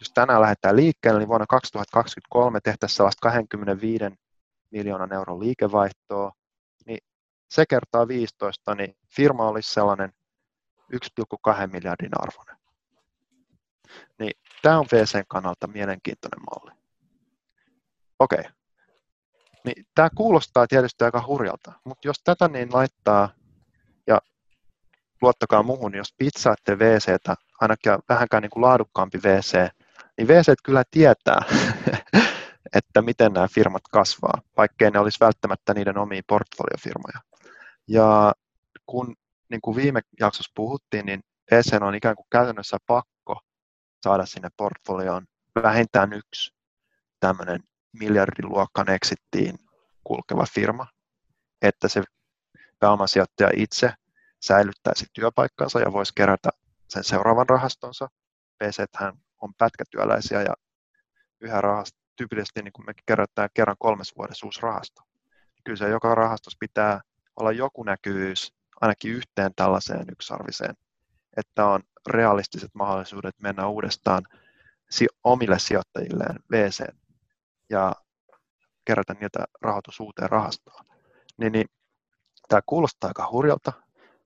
jos tänään lähdetään liikkeelle, niin vuonna 2023 tehtäisiin sellaista 25 miljoonan euron liikevaihtoa, niin se kertaa 15, niin firma olisi sellainen 1,2 miljardin arvoinen. Niin tämä on VCn kannalta mielenkiintoinen malli. Okei. Okay. Niin, tämä kuulostaa tietysti aika hurjalta, mutta jos tätä niin laittaa, ja luottakaa muuhun, jos pizzaatte WCtä, ainakin vähänkään niin kuin laadukkaampi WC, niin WC kyllä tietää, (laughs) että miten nämä firmat kasvaa, vaikkei ne olisi välttämättä niiden omia portfoliofirmoja. Ja kun niin kuin viime jaksossa puhuttiin, niin WC on ikään kuin käytännössä pakko saada sinne portfolioon vähintään yksi tämmöinen miljardiluokkaan exittiin kulkeva firma, että se pääomasijoittaja itse säilyttäisi työpaikkansa ja voisi kerätä sen seuraavan rahastonsa. pc on pätkätyöläisiä ja yhä rahasta, tyypillisesti niin kuin me kerrotaan kerran kolmes vuodessa uusi rahasto. Kyllä se joka rahastossa pitää olla joku näkyvyys ainakin yhteen tällaiseen yksarviseen, että on realistiset mahdollisuudet mennä uudestaan omille sijoittajilleen VC ja kerätä niitä rahoitus uuteen rahastoon. Niin, niin tämä kuulostaa aika hurjalta,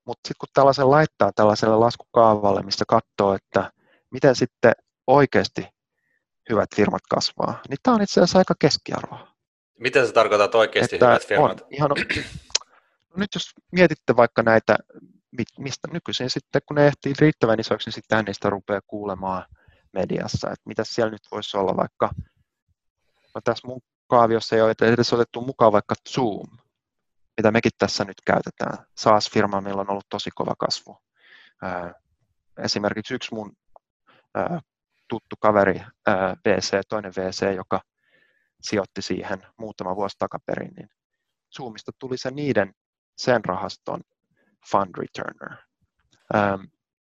mutta sitten kun tällaisen laittaa tällaiselle laskukaavalle, missä katsoo, että miten sitten oikeasti hyvät firmat kasvaa, niin tämä on itse asiassa aika keskiarvoa. Miten sä tarkoitat oikeasti että hyvät firmat? On ihan, no (clears throat) nyt jos mietitte vaikka näitä, mistä nykyisin sitten, kun ne ehtii riittävän isoiksi, niin sitten niistä rupeaa kuulemaan mediassa, että mitä siellä nyt voisi olla vaikka, no tässä mun kaaviossa ei ole edes otettu mukaan vaikka Zoom, mitä mekin tässä nyt käytetään. SaaS-firma, millä on ollut tosi kova kasvu. Esimerkiksi yksi mun tuttu kaveri, VC, toinen VC, joka sijoitti siihen muutama vuosi takaperin, niin Zoomista tuli se niiden sen rahaston fund returner.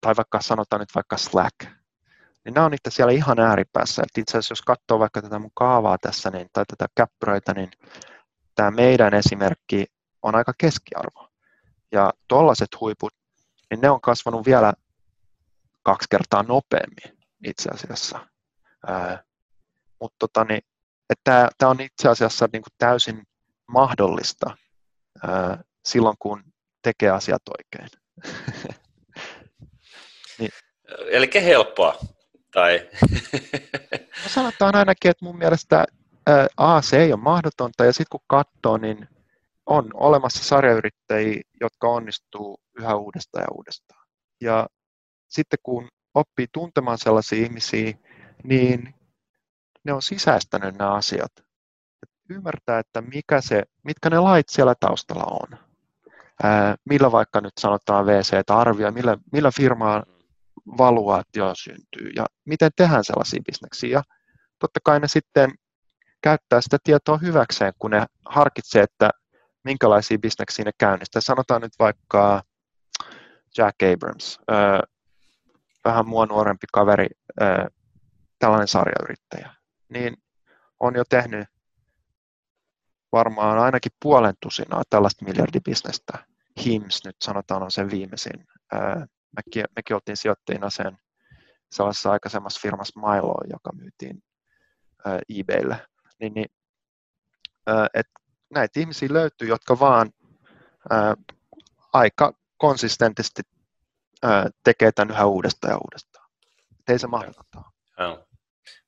tai vaikka sanotaan nyt vaikka Slack, niin nämä on niitä siellä ihan ääripäässä. Et itse asiassa jos katsoo vaikka tätä mun kaavaa tässä, niin, tai tätä käppyröitä, niin tämä meidän esimerkki on aika keskiarvo. Ja tuollaiset huiput, niin ne on kasvanut vielä kaksi kertaa nopeammin itse asiassa. Mutta tota, niin, tämä on itse asiassa niin kuin täysin mahdollista ää, silloin, kun tekee asiat oikein. (laughs) niin. Eli helppoa. Tai... (laughs) no sanotaan ainakin, että mun mielestä A, se ei ole mahdotonta, ja sitten kun katsoo, niin on olemassa sarjayrittäjiä, jotka onnistuu yhä uudestaan ja uudestaan. Ja sitten kun oppii tuntemaan sellaisia ihmisiä, niin ne on sisäistänyt nämä asiat. Ymmärtää, että mikä se, mitkä ne lait siellä taustalla on. Ää, millä vaikka nyt sanotaan VC-arvio, millä, millä firmaa valuaatio syntyy ja miten tehdään sellaisia bisneksiä. Ja totta kai ne sitten käyttää sitä tietoa hyväkseen, kun ne harkitsee, että minkälaisia bisneksiä ne käynnistää. Sanotaan nyt vaikka Jack Abrams, vähän mua nuorempi kaveri, tällainen sarjayrittäjä, niin on jo tehnyt varmaan ainakin puolen tusinaa tällaista miljardibisnestä. HIMS nyt sanotaan on sen viimeisin. Mekin, mekin oltiin sijoittajina sen sellaisessa aikaisemmassa firmassa Milo, joka myytiin eBaylle. Niin, niin, et näitä ihmisiä löytyy, jotka vaan ää, aika konsistentisti ää, tekee tämän yhä uudestaan ja uudestaan. Et ei se ole.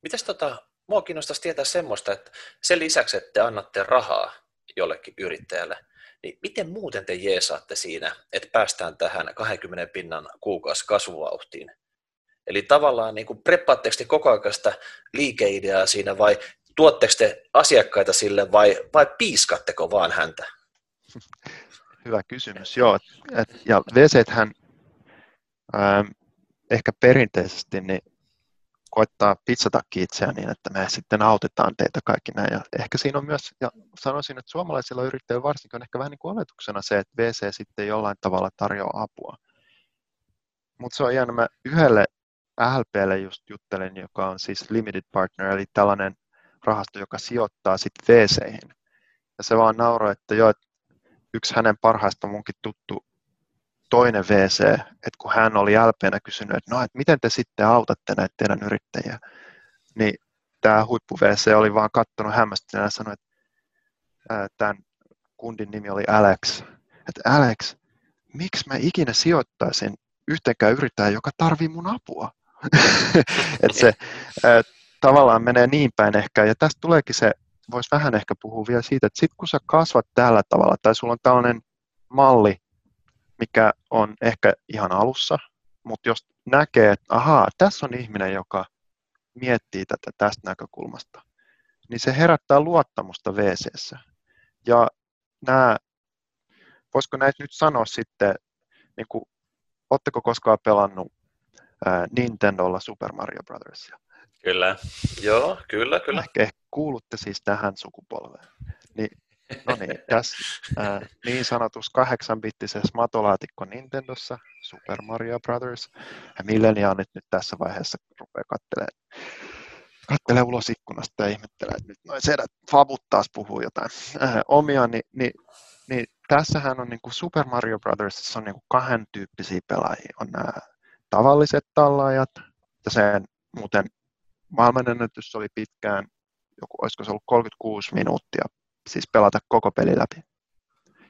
Mitäs tota, mua kiinnostaisi tietää semmoista, että sen lisäksi, että te annatte rahaa jollekin yrittäjälle, niin miten muuten te jeesaatte siinä, että päästään tähän 20 pinnan kuukausi kasvuvauhtiin? Eli tavallaan niin kuin preppaatteko te koko sitä liikeideaa siinä vai tuotteko te asiakkaita sille vai, vai piiskatteko vaan häntä? (laughs) Hyvä kysymys, joo. Ja ähm, ehkä perinteisesti niin koittaa pizzata itseään niin, että me sitten autetaan teitä kaikki näin. Ja ehkä siinä on myös, ja sanoisin, että suomalaisilla yrittäjillä varsinkin on ehkä vähän niin kuin oletuksena se, että VC sitten jollain tavalla tarjoaa apua. Mutta se on ihan, mä yhdelle LPlle just juttelin, joka on siis limited partner, eli tällainen rahasto, joka sijoittaa sitten VC-ihin. Ja se vaan nauroi, että joo, yksi hänen parhaista munkin tuttu toinen VC, että kun hän oli LPnä kysynyt, että no, että miten te sitten autatte näitä teidän yrittäjiä, niin tämä huippu VC oli vaan katsonut hämmästyneenä ja sanoi, että tämän kundin nimi oli Alex, että Alex, miksi mä ikinä sijoittaisin yhteenkään yrittäjään, joka tarvii mun apua? (laughs) että se tavallaan menee niin päin ehkä, ja tästä tuleekin se, voisi vähän ehkä puhua vielä siitä, että sitten kun sä kasvat tällä tavalla, tai sulla on tällainen malli, mikä on ehkä ihan alussa, mutta jos näkee, että ahaa, tässä on ihminen, joka miettii tätä tästä näkökulmasta, niin se herättää luottamusta wc Ja nämä, voisiko näitä nyt sanoa sitten, niin kuin, oletteko koskaan pelannut ää, Nintendolla Super Mario Brothersia? Kyllä, joo, kyllä, kyllä. Ehkä kuulutte siis tähän sukupolveen. Niin, no niin, tässä ää, niin sanotus kahdeksanbittisessä matolaatikko Nintendossa, Super Mario Brothers, ja milleniaanit nyt tässä vaiheessa rupeaa katselemaan kattelee ulos ikkunasta ja ihmettelee, että nyt noin sedät fabut taas puhuu jotain äh, omia, niin, niin, niin tässähän on niin kuin Super Mario Brothersissa on niin kuin kahden tyyppisiä pelaajia. On nämä tavalliset tallaajat, ja sen muuten maailmanennätys oli pitkään, joku, olisiko se ollut 36 minuuttia, siis pelata koko peli läpi.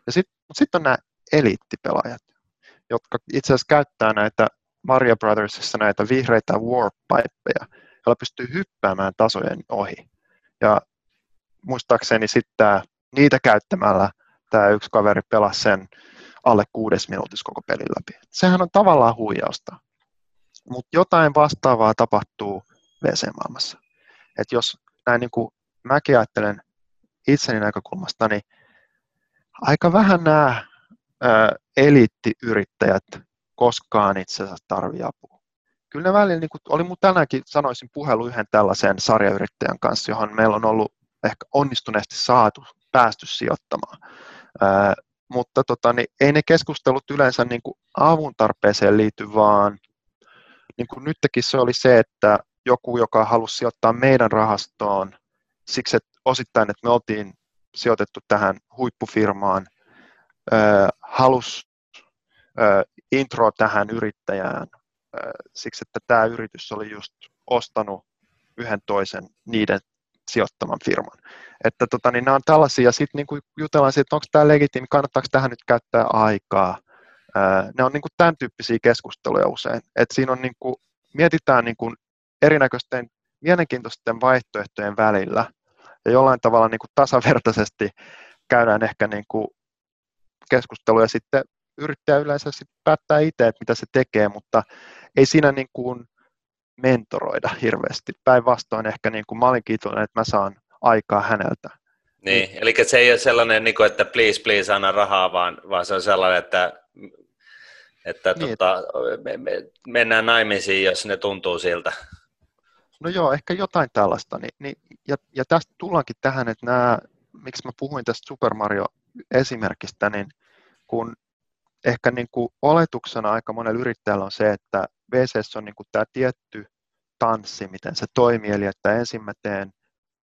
Ja sitten sit on nämä eliittipelaajat, jotka itse asiassa käyttää näitä Mario Brothersissa näitä vihreitä warp pipeja, jolla pystyy hyppäämään tasojen ohi. Ja muistaakseni sitten niitä käyttämällä tämä yksi kaveri pelasi sen alle kuudes minuutissa koko pelin läpi. Sehän on tavallaan huijausta. Mutta jotain vastaavaa tapahtuu VC-maailmassa. Et jos näin niin kuin mäkin ajattelen itseni näkökulmasta, niin aika vähän nämä eliittiyrittäjät koskaan itse asiassa tarvitse apua. Kyllä ne välillä, niin kuin, oli mun tänäänkin sanoisin puhelu yhden tällaisen sarjayrittäjän kanssa, johon meillä on ollut ehkä onnistuneesti saatu, päästy sijoittamaan. Ää, mutta tota, niin ei ne keskustelut yleensä niin kuin avun tarpeeseen liity, vaan niin kuin nytkin se oli se, että joku, joka halusi sijoittaa meidän rahastoon siksi, että osittain, että me oltiin sijoitettu tähän huippufirmaan, halusi intro tähän yrittäjään siksi, että tämä yritys oli just ostanut yhden toisen niiden sijoittaman firman. Että tota, niin nämä on tällaisia, ja sitten niin jutellaan siitä, että onko tämä legitiimi, kannattaako tähän nyt käyttää aikaa. ne on niin kuin tämän tyyppisiä keskusteluja usein. että siinä on niin kuin, mietitään niin kuin erinäköisten mielenkiintoisten vaihtoehtojen välillä, ja jollain tavalla niin kuin tasavertaisesti käydään ehkä niin kuin keskusteluja sitten yrittäjä yleensä sitten päättää itse, että mitä se tekee, mutta ei siinä niin kuin mentoroida hirveästi. Päinvastoin ehkä niin kuin mä olin kiitollinen, että mä saan aikaa häneltä. Niin, eli se ei ole sellainen, niin kuin, että please, please, anna rahaa, vaan, vaan se on sellainen, että, että niin, tota, me, me, mennään naimisiin, jos ne tuntuu siltä. No joo, ehkä jotain tällaista. Niin, niin, ja, ja tästä tullaankin tähän, että nämä, miksi mä puhuin tästä Super Mario-esimerkistä, niin kun ehkä niin kuin oletuksena aika monella yrittäjällä on se, että VCS on niin kuin tämä tietty tanssi, miten se toimii, eli että ensin mä teen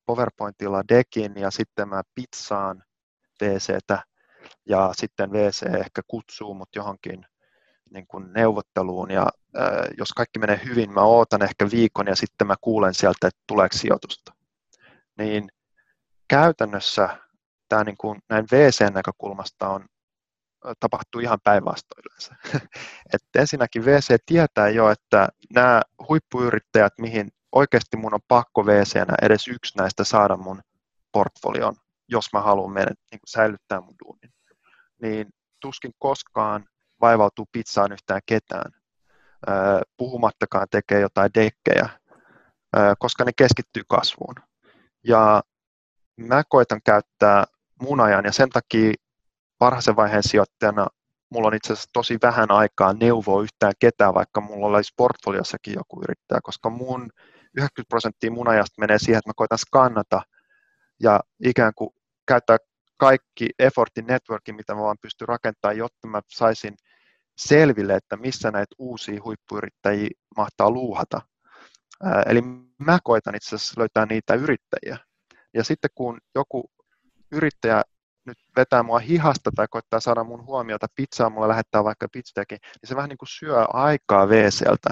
PowerPointilla dekin ja sitten mä pizzaan VCtä ja sitten VC ehkä kutsuu mut johonkin niin kuin neuvotteluun ja äh, jos kaikki menee hyvin, mä ootan ehkä viikon ja sitten mä kuulen sieltä, että tuleeko sijoitusta. Niin käytännössä tämä niin kuin näin VC-näkökulmasta on tapahtuu ihan päinvastoin yleensä. (laughs) Et ensinnäkin VC tietää jo, että nämä huippuyrittäjät, mihin oikeasti mun on pakko VCnä edes yksi näistä saada mun portfolion, jos mä haluan mennä, niin säilyttää mun duunin, niin tuskin koskaan vaivautuu pizzaan yhtään ketään, puhumattakaan tekee jotain dekkejä, koska ne keskittyy kasvuun. Ja mä koitan käyttää mun ajan ja sen takia varhaisen vaiheen sijoittajana mulla on itse asiassa tosi vähän aikaa neuvoa yhtään ketään, vaikka mulla olisi portfoliossakin joku yrittäjä, koska mun 90 prosenttia mun ajasta menee siihen, että mä koitan skannata ja ikään kuin käyttää kaikki effortin networkin, mitä mä vaan pystyn rakentamaan, jotta mä saisin selville, että missä näitä uusia huippuyrittäjiä mahtaa luuhata. Eli mä koitan itse asiassa löytää niitä yrittäjiä. Ja sitten kun joku yrittäjä nyt vetää mua hihasta tai koittaa saada mun huomiota pizzaa, mulle lähettää vaikka pizzateki, niin se vähän niin kuin syö aikaa VCltä,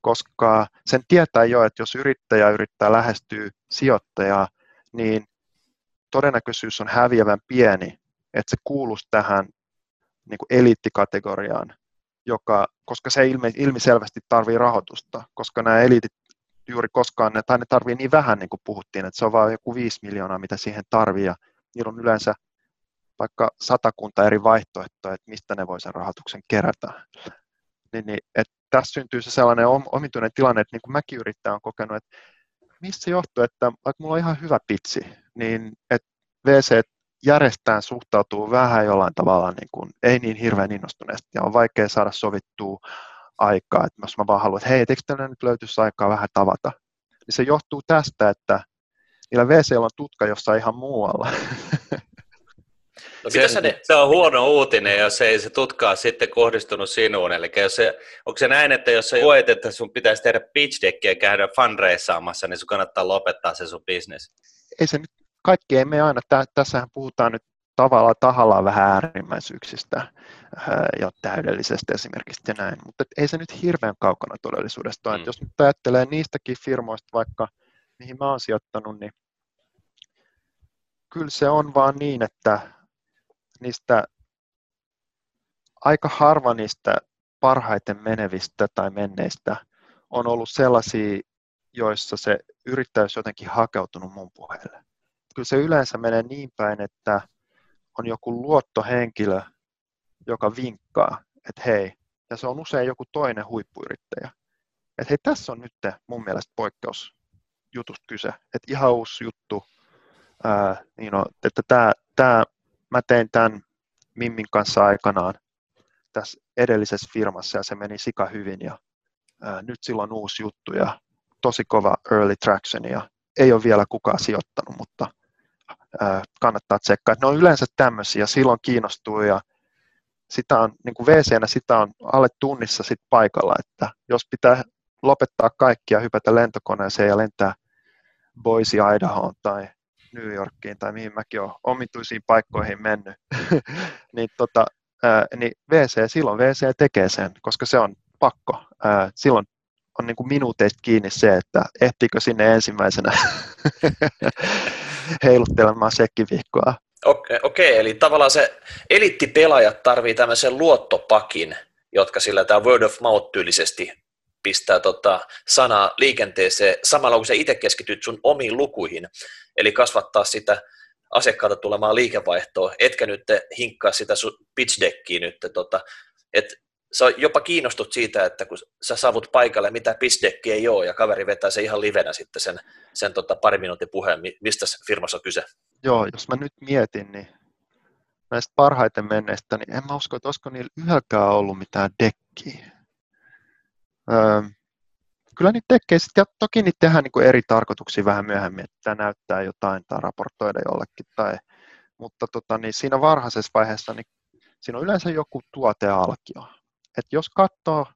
koska sen tietää jo, että jos yrittäjä yrittää lähestyä sijoittajaa, niin todennäköisyys on häviävän pieni, että se kuuluisi tähän niin kuin eliittikategoriaan, joka, koska se ilmi, ilmiselvästi tarvii rahoitusta, koska nämä eliitit juuri koskaan, ne, tai ne tarvii niin vähän, niin kuin puhuttiin, että se on vain joku 5 miljoonaa, mitä siihen tarvii, ja niillä on yleensä vaikka satakunta eri vaihtoehtoja, että mistä ne voi sen rahoituksen kerätä. Niin, niin, että tässä syntyy se sellainen omituinen tilanne, että niin kuin mäkin yrittäjä on kokenut, että mistä se johtuu, että vaikka mulla on ihan hyvä pitsi, niin että VC järjestään suhtautuu vähän jollain tavalla niin kuin, ei niin hirveän innostuneesti ja on vaikea saada sovittua aikaa, että jos mä vaan haluan, että hei, eikö tällä nyt löytyisi aikaa vähän tavata, niin se johtuu tästä, että niillä VC on tutka jossain ihan muualla. (laughs) No, se, se, ne... se on huono uutinen, jos ei se tutkaa sitten kohdistunut sinuun. Eli jos se, onko se näin, että jos sä koet, että sun pitäisi tehdä pitch deckia ja käydä fundraisaamassa, niin sun kannattaa lopettaa se sun business? Ei se nyt, kaikki ei me aina, tässähän puhutaan nyt tavallaan tahallaan vähän äärimmäisyyksistä ja täydellisestä esimerkiksi ja näin, mutta ei se nyt hirveän kaukana todellisuudesta ole. Mm. Jos nyt ajattelee niistäkin firmoista vaikka, mihin mä oon sijoittanut, niin kyllä se on vaan niin, että niistä aika harva niistä parhaiten menevistä tai menneistä on ollut sellaisia, joissa se yrittäjyys jotenkin hakeutunut mun puheelle. Kyllä se yleensä menee niin päin, että on joku luottohenkilö, joka vinkkaa, että hei, ja se on usein joku toinen huippuyrittäjä. Että hei, tässä on nyt mun mielestä poikkeusjutusta kyse, että ihan uusi juttu, ää, niin on, että tämä, tämä, mä tein tämän Mimmin kanssa aikanaan tässä edellisessä firmassa ja se meni sika hyvin ja ää, nyt sillä on uusi juttu ja tosi kova early traction ja ei ole vielä kukaan sijoittanut, mutta kannattaa tsekkaa. ne on yleensä tämmöisiä, silloin kiinnostuu ja sitä on, niin kuin wc sitä on alle tunnissa sit paikalla, että jos pitää lopettaa kaikki ja hypätä lentokoneeseen ja lentää Boise, Idahoon tai New Yorkiin tai mihin mäkin olen omituisiin paikkoihin mennyt, (laughs) niin, tota, ää, niin WC, silloin WC tekee sen, koska se on pakko. Ää, silloin on niin kuin minuuteista kiinni se, että ehtiikö sinne ensimmäisenä (laughs) heiluttelemaan sekkiviikkoa. Okei, okei, eli tavallaan se eliittipelaajat tarvii tämmöisen luottopakin, jotka sillä tämä word of mouth tyylisesti pistää tota sanaa liikenteeseen samalla kun sä itse keskityt sun omiin lukuihin, eli kasvattaa sitä asiakkaalta tulemaan liikevaihtoa, etkä nyt hinkkaa sitä sun pitch deckiä nyt, tota, että sä jopa kiinnostut siitä, että kun sä saavut paikalle, mitä pistekki ei ole, ja kaveri vetää se ihan livenä sitten sen, sen tota pari minuutin puheen, mistä firmassa on kyse. Joo, jos mä nyt mietin, niin näistä parhaiten menneistä, niin en mä usko, että olisiko niillä yhdelläkään ollut mitään dekkiä. Öö, kyllä niitä tekee sitten, ja toki niitä tehdään niin kuin eri tarkoituksiin vähän myöhemmin, että näyttää jotain tai raportoida jollekin, tai, mutta tota, niin siinä varhaisessa vaiheessa niin siinä on yleensä joku tuotealkio, että jos katsoo,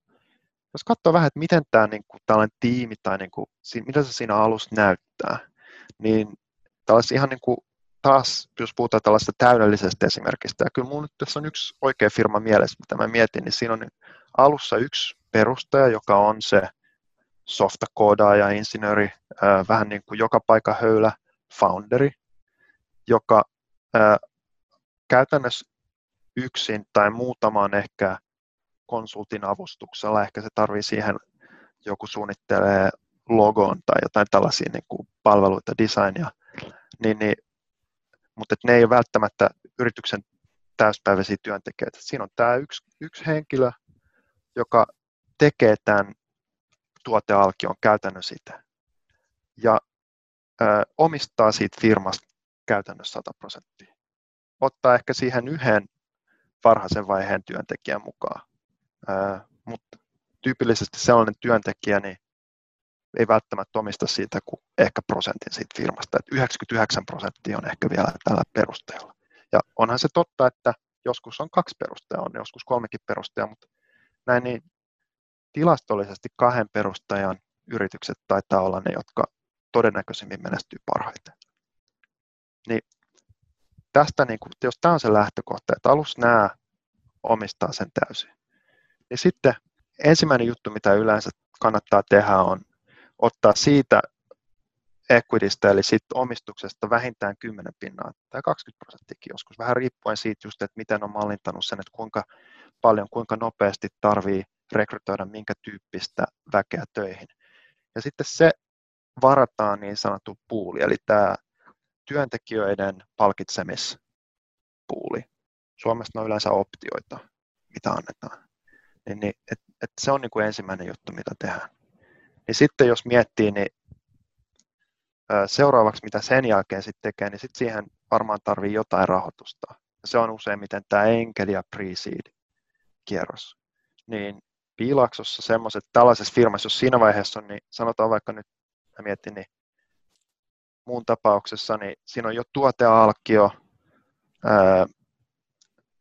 jos katsoo vähän, että miten tämä niin kuin, tällainen tiimi tai niin kuin, mitä se siinä alussa näyttää, niin tällaisia ihan niin kuin, taas, jos puhutaan tällaista täydellisestä esimerkistä, ja kyllä minulla nyt tässä on yksi oikea firma mielessä, mitä mä mietin, niin siinä on alussa yksi perustaja, joka on se softakoodaaja, insinööri, vähän niin kuin joka paikka höylä, founderi, joka käytännössä yksin tai muutamaan ehkä konsultin avustuksella. Ehkä se tarvii siihen, joku suunnittelee logon tai jotain tällaisia niin kuin palveluita, designia, niin, niin, mutta ne ei ole välttämättä yrityksen täyspäiväisiä työntekijöitä. Siinä on tämä yksi, yksi henkilö, joka tekee tämän tuotealkion käytännössä sitä ja ö, omistaa siitä firmasta käytännössä 100 prosenttia. Ottaa ehkä siihen yhden varhaisen vaiheen työntekijän mukaan mutta tyypillisesti sellainen työntekijä niin ei välttämättä omista siitä kuin ehkä prosentin siitä firmasta. Että 99 prosenttia on ehkä vielä tällä perusteella. Ja onhan se totta, että joskus on kaksi perustajaa, on joskus kolmekin perustajaa, mutta näin niin tilastollisesti kahden perustajan yritykset taitaa olla ne, jotka todennäköisimmin menestyy parhaiten. Niin tästä, niin kun, jos tämä on se lähtökohta, että alussa nämä omistaa sen täysin, niin sitten ensimmäinen juttu, mitä yleensä kannattaa tehdä, on ottaa siitä equitistä, eli siitä omistuksesta vähintään 10 pinnaa tai 20 prosenttikin joskus, vähän riippuen siitä just, että miten on mallintanut sen, että kuinka paljon, kuinka nopeasti tarvii rekrytoida minkä tyyppistä väkeä töihin. Ja sitten se varataan niin sanottu puuli, eli tämä työntekijöiden palkitsemispuuli. Suomessa on yleensä optioita, mitä annetaan niin, niin et, et se on niin kuin ensimmäinen juttu, mitä tehdään. Niin sitten jos miettii, niin seuraavaksi mitä sen jälkeen sitten tekee, niin sitten siihen varmaan tarvii jotain rahoitusta. Se on useimmiten tämä enkeli ja pre-seed kierros. Niin piilaksossa semmoiset, tällaisessa firmassa, jos siinä vaiheessa on, niin sanotaan vaikka nyt, mä mietin, niin muun tapauksessa, niin siinä on jo tuotealkio,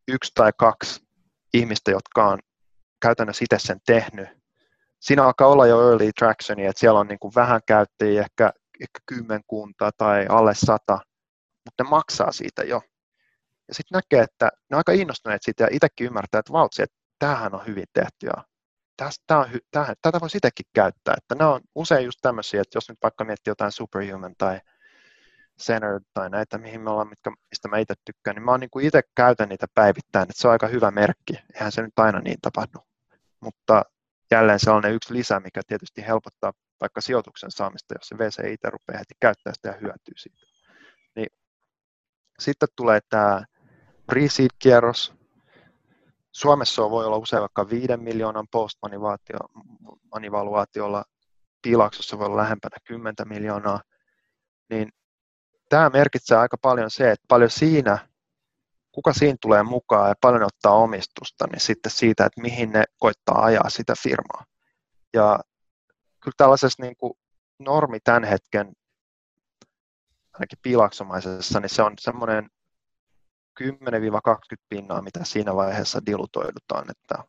yksi tai kaksi ihmistä, jotka on käytännössä itse sen tehnyt. Siinä alkaa olla jo early tractioni, että siellä on niin kuin vähän käyttäjiä, ehkä, ehkä kymmenkunta tai alle sata, mutta ne maksaa siitä jo. Ja sitten näkee, että ne on aika innostuneet siitä ja itsekin ymmärtää, että vautsi, että tämähän on hyvin tehty ja tästä on, tähän, tätä voisi itsekin käyttää. Että nämä on usein just tämmöisiä, että jos nyt vaikka miettii jotain Superhuman tai Centered tai näitä, mihin me ollaan, mitkä, mistä mä itse tykkään, niin mä oon niin itse käytän niitä päivittäin, että se on aika hyvä merkki. Eihän se nyt aina niin tapahdu. Mutta jälleen sellainen yksi lisä, mikä tietysti helpottaa vaikka sijoituksen saamista, jos se VC itse rupeaa heti käyttää sitä ja hyötyy siitä. Niin sitten tulee tämä pre-seed-kierros. Suomessa voi olla usein vaikka 5 miljoonan post-manivaluaatiolla, Piilaksossa voi olla lähempänä 10 miljoonaa, niin tämä merkitsee aika paljon se, että paljon siinä, kuka siinä tulee mukaan ja paljon ottaa omistusta, niin sitten siitä, että mihin ne koittaa ajaa sitä firmaa. Ja kyllä tällaisessa niin kuin normi tämän hetken, ainakin piilaksomaisessa, niin se on semmoinen 10-20 pinnaa, mitä siinä vaiheessa dilutoidutaan. Että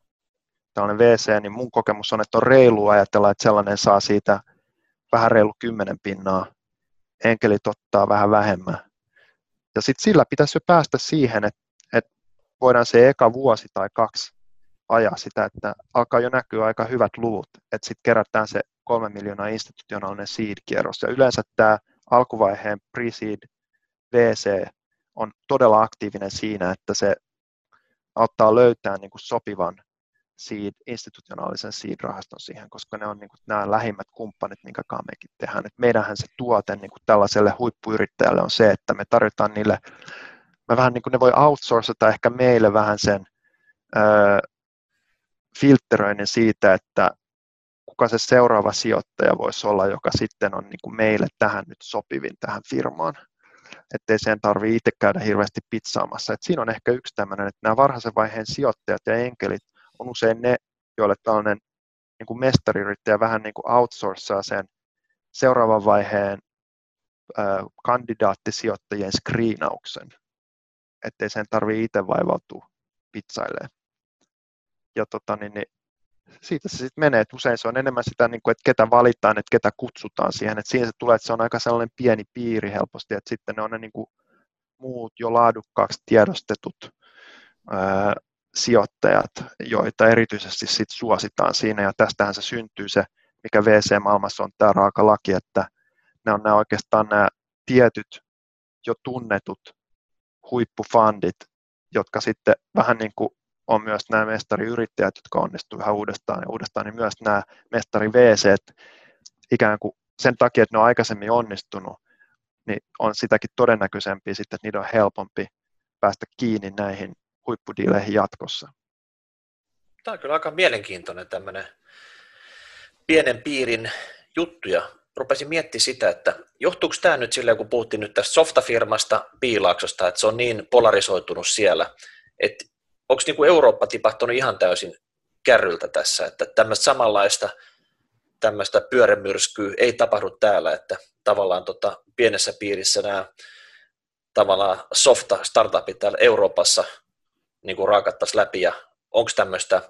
tällainen VC, niin mun kokemus on, että on reilu ajatella, että sellainen saa siitä vähän reilu 10 pinnaa enkelit ottaa vähän vähemmän. Ja sitten sillä pitäisi jo päästä siihen, että, että voidaan se eka vuosi tai kaksi ajaa sitä, että alkaa jo näkyä aika hyvät luvut, että sitten kerätään se kolme miljoonaa institutionaalinen seed-kierros. Ja yleensä tämä alkuvaiheen pre-seed VC on todella aktiivinen siinä, että se auttaa löytää niin kuin sopivan seed, institutionaalisen seed-rahaston siihen, koska ne on niin kuin nämä lähimmät kumppanit, minkä kanssa mekin tehdään. Et meidänhän se tuote niin kuin tällaiselle huippuyrittäjälle on se, että me tarjotaan niille, me vähän niin kuin ne voi outsourcata ehkä meille vähän sen ö, filtteröinnin siitä, että kuka se seuraava sijoittaja voisi olla, joka sitten on niin kuin meille tähän nyt sopivin tähän firmaan ettei sen tarvitse itse käydä hirveästi pizzaamassa. Et siinä on ehkä yksi tämmöinen, että nämä varhaisen vaiheen sijoittajat ja enkelit on usein ne, joille tällainen niin kuin mestariyrittäjä vähän niin kuin outsourcaa sen seuraavan vaiheen kandidaattisijoittajien screenauksen, ettei sen tarvitse itse vaivautua pizzailemaan. Ja tota, niin, niin, siitä se sitten menee, että usein se on enemmän sitä, niin kuin, että ketä valitaan, että ketä kutsutaan siihen, että siinä se tulee, että se on aika sellainen pieni piiri helposti, että sitten ne on ne niin kuin muut jo laadukkaaksi tiedostetut sijoittajat, joita erityisesti sit suositaan siinä, ja tästähän se syntyy se, mikä VC-maailmassa on tämä raaka laki, että ne on nämä oikeastaan nämä tietyt jo tunnetut huippufundit, jotka sitten vähän niin kuin on myös nämä mestariyrittäjät, jotka onnistuu ihan uudestaan ja uudestaan, niin myös nämä mestari VC, ikään kuin sen takia, että ne on aikaisemmin onnistunut, niin on sitäkin todennäköisempi sitten, että niiden on helpompi päästä kiinni näihin huippudiileihin jatkossa. Tämä on kyllä aika mielenkiintoinen tämmöinen pienen piirin juttuja. Rupesin miettimään sitä, että johtuuko tämä nyt silleen, kun puhuttiin nyt tästä softafirmasta, piilaaksosta, että se on niin polarisoitunut siellä, että onko kuin Eurooppa tipahtunut ihan täysin kärryltä tässä, että tämmöistä samanlaista tämmöistä pyörämyrskyä ei tapahdu täällä, että tavallaan tota, pienessä piirissä nämä tavallaan softa startupit täällä Euroopassa niin kuin raakattaisiin läpi ja onko tämmöistä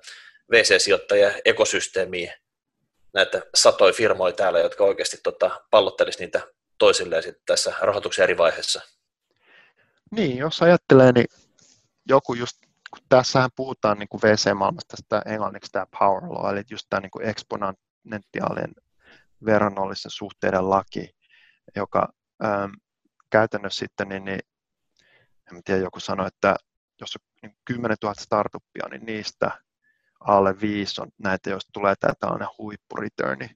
VC-sijoittajia ekosysteemiä, näitä satoja firmoja täällä, jotka oikeasti tota, pallottelisi niitä toisilleen sitten tässä rahoituksen eri vaiheessa? Niin, jos ajattelee, niin joku just, kun tässähän puhutaan niin kuin VC-maailmasta tästä englanniksi tämä power law, eli just tämä niin kuin eksponentiaalinen verrannollisen suhteiden laki, joka ähm, käytännössä sitten, niin, niin en tiedä, joku sanoi, että jos on 10 000 startuppia, niin niistä alle viisi on näitä, joista tulee tämä tällainen huippureturni.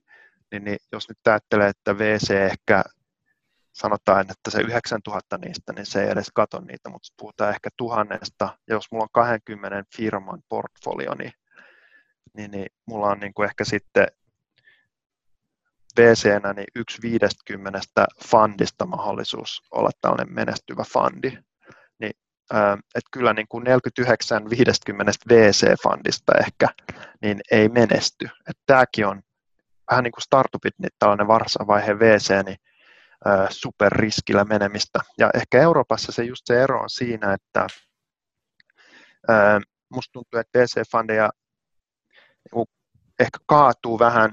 Niin, niin jos nyt ajattelee, että VC ehkä sanotaan, että se 9000 niistä, niin se ei edes kato niitä, mutta puhutaan ehkä tuhannesta, ja jos mulla on 20 firman portfolio, niin, niin, niin mulla on niin kuin ehkä sitten VC-nä niin yksi viidestkymmenestä fundista mahdollisuus olla tällainen menestyvä fundi että kyllä niin kuin 49 50 VC-fundista ehkä niin ei menesty. Että tämäkin on vähän niin kuin startupit, niin tällainen varsavaiheen VC, niin superriskillä menemistä. Ja ehkä Euroopassa se just se ero on siinä, että Musta tuntuu, että VC-fundeja niinku ehkä kaatuu vähän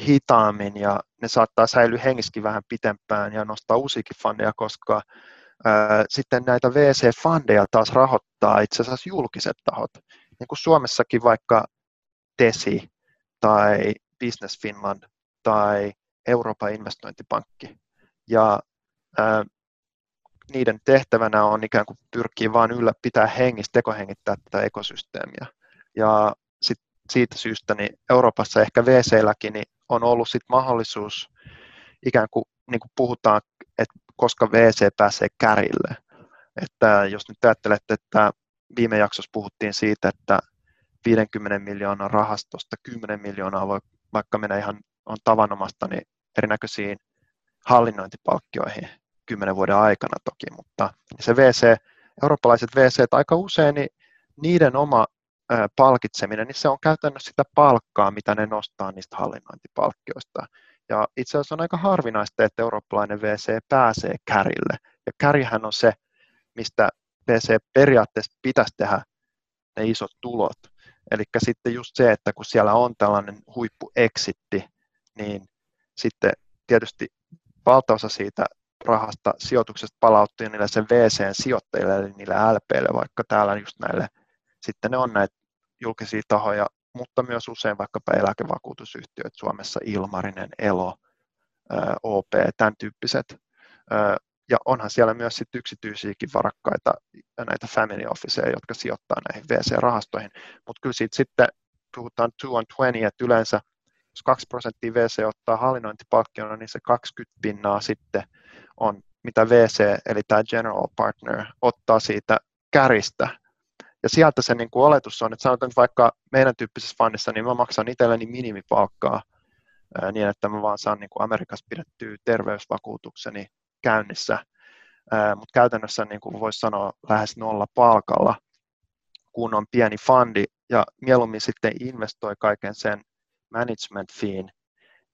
hitaammin ja ne saattaa säilyä hengissäkin vähän pitempään ja nostaa uusiakin fundeja, koska sitten näitä VC-fundeja taas rahoittaa itse asiassa julkiset tahot. Niin kuin Suomessakin vaikka TESI tai Business Finland tai Euroopan investointipankki. Ja ää, niiden tehtävänä on ikään kuin pyrkiä vain ylläpitää hengissä, tekohengittää tätä ekosysteemiä. Ja sit siitä syystä niin Euroopassa ehkä VC-lläkin niin on ollut sit mahdollisuus ikään kuin, niin kuin puhutaan, koska VC pääsee kärille. Että jos nyt ajattelette, että viime jaksossa puhuttiin siitä, että 50 miljoonan rahastosta 10 miljoonaa voi vaikka mennä ihan on tavanomasta niin erinäköisiin hallinnointipalkkioihin kymmenen vuoden aikana toki, mutta se VC, eurooppalaiset VC aika usein, niin niiden oma palkitseminen, niin se on käytännössä sitä palkkaa, mitä ne nostaa niistä hallinnointipalkkioista. Ja itse asiassa on aika harvinaista, että eurooppalainen VC pääsee kärille. Ja kärihän on se, mistä VC periaatteessa pitäisi tehdä ne isot tulot. Eli sitten just se, että kun siellä on tällainen huippueksitti, niin sitten tietysti valtaosa siitä rahasta sijoituksesta palautuu niille sen VC-sijoittajille, eli niille LPille, vaikka täällä just näille, sitten ne on näitä julkisia tahoja, mutta myös usein vaikkapa eläkevakuutusyhtiöt Suomessa, Ilmarinen, Elo, OP, tämän tyyppiset. Ja onhan siellä myös sit yksityisiäkin varakkaita näitä family officeja, jotka sijoittaa näihin VC-rahastoihin. Mutta kyllä siitä sitten puhutaan 2 on 20, että yleensä jos 2 prosenttia VC ottaa hallinnointipalkkiona, niin se 20 pinnaa sitten on, mitä VC, eli tämä general partner, ottaa siitä käristä. Ja sieltä se niin kuin oletus on, että sanotaan että vaikka meidän tyyppisessä fandissa, niin mä maksan itselleni minimipalkkaa niin, että mä vaan saan niin kuin Amerikassa pidettyä terveysvakuutukseni käynnissä. Mutta käytännössä niin kuin voisi sanoa lähes nolla palkalla, kun on pieni fundi ja mieluummin sitten investoi kaiken sen management feen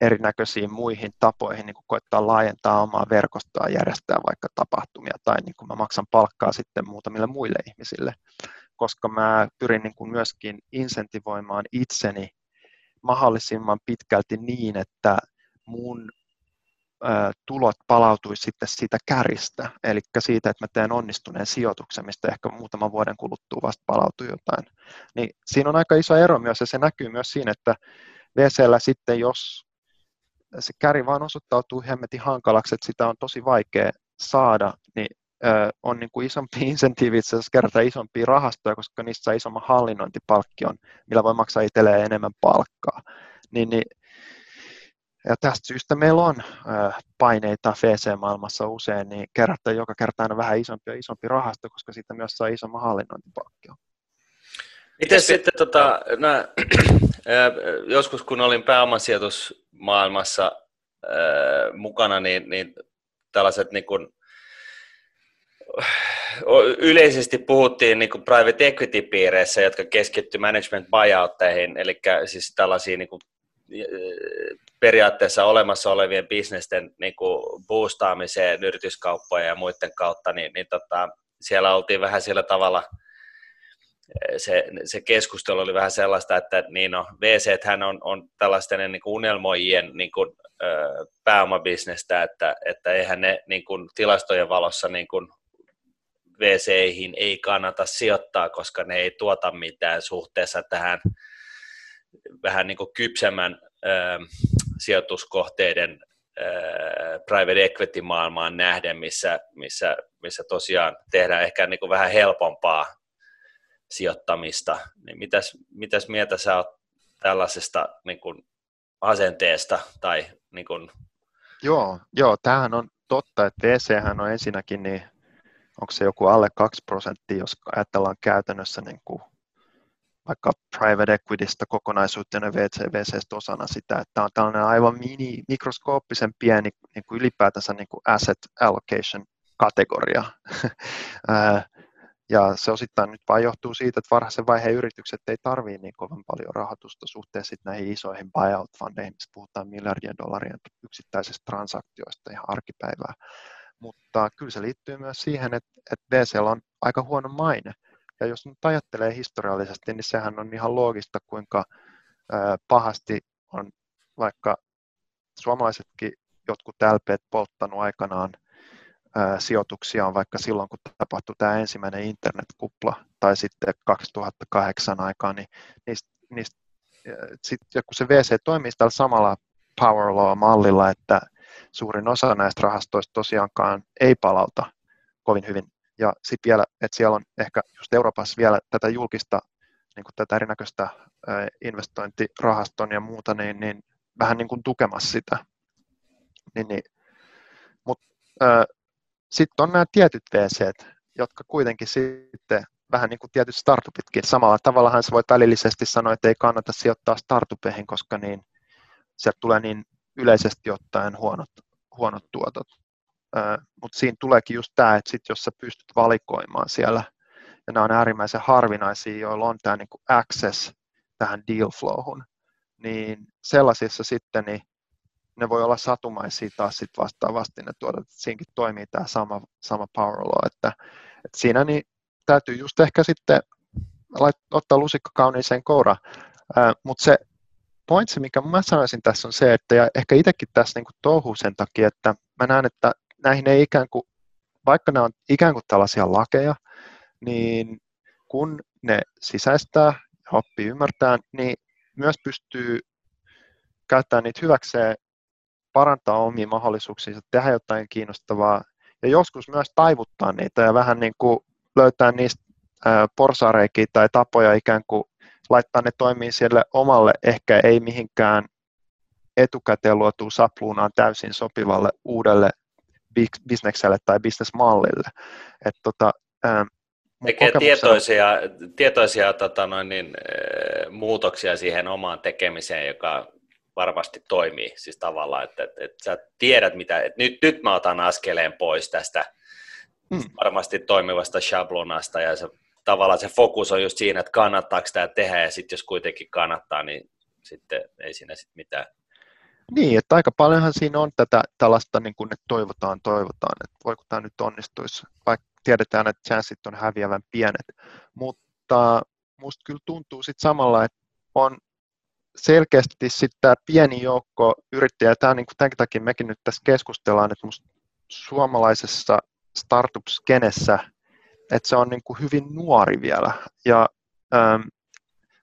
erinäköisiin muihin tapoihin niin kuin koittaa laajentaa omaa verkostoa, järjestää vaikka tapahtumia tai niin kuin mä maksan palkkaa sitten muutamille muille ihmisille, koska mä pyrin niin kuin myöskin insentivoimaan itseni mahdollisimman pitkälti niin, että mun tulot palautuisi sitten siitä käristä, eli siitä, että mä teen onnistuneen sijoituksen, mistä ehkä muutaman vuoden kuluttua vasta palautuu jotain. Niin siinä on aika iso ero myös, ja se näkyy myös siinä, että VCllä sitten, jos se käri vaan osoittautuu hemmetin hankalaksi, että sitä on tosi vaikea saada, niin on niin kuin isompi (laughs) insentiivi itse asiassa kerätä isompia rahastoja, koska niissä saa isomman hallinnointipalkkion, millä voi maksaa itselleen enemmän palkkaa. Niin, niin, ja tästä syystä meillä on paineita VC-maailmassa usein, niin kerätä joka kerta aina vähän isompi ja isompi rahasto, koska siitä myös saa isomman hallinnointipalkkion. Miten sitten, tota, nää, (clears throat) joskus kun olin pääomasijoitusmaailmassa ää, mukana, niin, niin tällaiset niin kuin, yleisesti puhuttiin niin private equity-piireissä, jotka keskittyy management buyoutteihin, eli siis tällaisiin niin periaatteessa olemassa olevien bisnesten niin boostaamiseen yrityskauppojen ja muiden kautta, niin, niin tota, siellä oltiin vähän sillä tavalla – se, se keskustelu oli vähän sellaista, että niin no, VC hän on, on tällaisten niin kuin unelmoijien niin kuin, pääomabisnestä, että, että eihän ne niin kuin, tilastojen valossa niin kuin, VC-ihin ei kannata sijoittaa, koska ne ei tuota mitään suhteessa tähän vähän niin kuin kypsemmän ö, sijoituskohteiden ö, private equity-maailmaan nähden, missä, missä, missä tosiaan tehdään ehkä niin kuin vähän helpompaa sijoittamista, niin mitäs, mitäs mieltä sä oot tällaisesta niin kuin asenteesta? Tai, niin kuin... Joo, joo, tämähän on totta, että VC on ensinnäkin, niin onko se joku alle 2 prosenttia, jos ajatellaan käytännössä niin kuin vaikka private equitystä kokonaisuutena VC, VCstä osana sitä, että tämä on tällainen aivan mini, mikroskooppisen pieni niin kuin ylipäätänsä niin kuin asset allocation kategoria. (laughs) Ja se osittain nyt vain johtuu siitä, että varhaisen vaiheen yritykset ei tarvitse niin kovin paljon rahoitusta suhteessa näihin isoihin buyout-fundeihin, missä puhutaan miljardien dollarien yksittäisistä transaktioista ihan arkipäivää. Mutta kyllä se liittyy myös siihen, että, että BCL on aika huono maine. Ja jos nyt ajattelee historiallisesti, niin sehän on ihan loogista, kuinka pahasti on vaikka suomalaisetkin jotkut LPt polttanut aikanaan sijoituksia on vaikka silloin, kun tapahtui tämä ensimmäinen internetkupla tai sitten 2008 aikaan, niin niistä, niistä sit, kun se VC toimii tällä samalla power law-mallilla, että suurin osa näistä rahastoista tosiaankaan ei palauta kovin hyvin. Ja sitten vielä, että siellä on ehkä just Euroopassa vielä tätä julkista, niin kuin tätä erinäköistä investointirahaston ja muuta, niin, niin vähän niin kuin tukemassa sitä. Niin, niin. Mutta sitten on nämä tietyt VC, jotka kuitenkin sitten vähän niin kuin tietyt startupitkin. Samalla tavallahan sä voit välillisesti sanoa, että ei kannata sijoittaa startupeihin, koska niin, sieltä tulee niin yleisesti ottaen huonot, huonot tuotot. Mutta siinä tuleekin just tämä, että sit jos sä pystyt valikoimaan siellä, ja nämä on äärimmäisen harvinaisia, joilla on tämä niin access tähän deal flowhun, niin sellaisissa sitten niin ne voi olla satumaisia taas sit vastaavasti ne tuotot, siinäkin toimii tämä sama, sama power law, että, että siinä niin täytyy just ehkä sitten ottaa lusikka kauniiseen koura, mutta se pointsi, mikä mä sanoisin tässä on se, että ja ehkä itsekin tässä niin touhuu sen takia, että mä näen, että näihin ei ikään kuin, vaikka ne on ikään kuin tällaisia lakeja, niin kun ne sisäistää ja oppii ymmärtää, niin myös pystyy käyttämään niitä hyväkseen, parantaa omia mahdollisuuksia, tehdä jotain kiinnostavaa ja joskus myös taivuttaa niitä ja vähän niin kuin löytää niistä porsareikiä tai tapoja ikään kuin laittaa ne toimii siellä omalle, ehkä ei mihinkään etukäteen luotuun sapluunaan täysin sopivalle uudelle bisnekselle tai bisnesmallille. Et tota, Tekee tietoisia, tietoisia tota noin, niin, muutoksia siihen omaan tekemiseen, joka varmasti toimii. Siis tavallaan, että, että, että sä tiedät, mitä, että nyt, nyt mä otan askeleen pois tästä hmm. varmasti toimivasta shablonasta ja se, tavallaan se fokus on just siinä, että kannattaako tämä tehdä ja sitten jos kuitenkin kannattaa, niin sitten ei siinä sitten mitään. Niin, että aika paljonhan siinä on tätä tällaista, niin kuin, että toivotaan, toivotaan, että voiko tämä nyt onnistuisi, vaikka tiedetään, että chanssit on häviävän pienet, mutta musta kyllä tuntuu sitten samalla, että on selkeästi sitten tämä pieni joukko yrittäjä, tämä on niin kuin tämänkin takia mekin nyt tässä keskustellaan, että musta suomalaisessa startup-skenessä, että se on niin kuin hyvin nuori vielä ja ähm,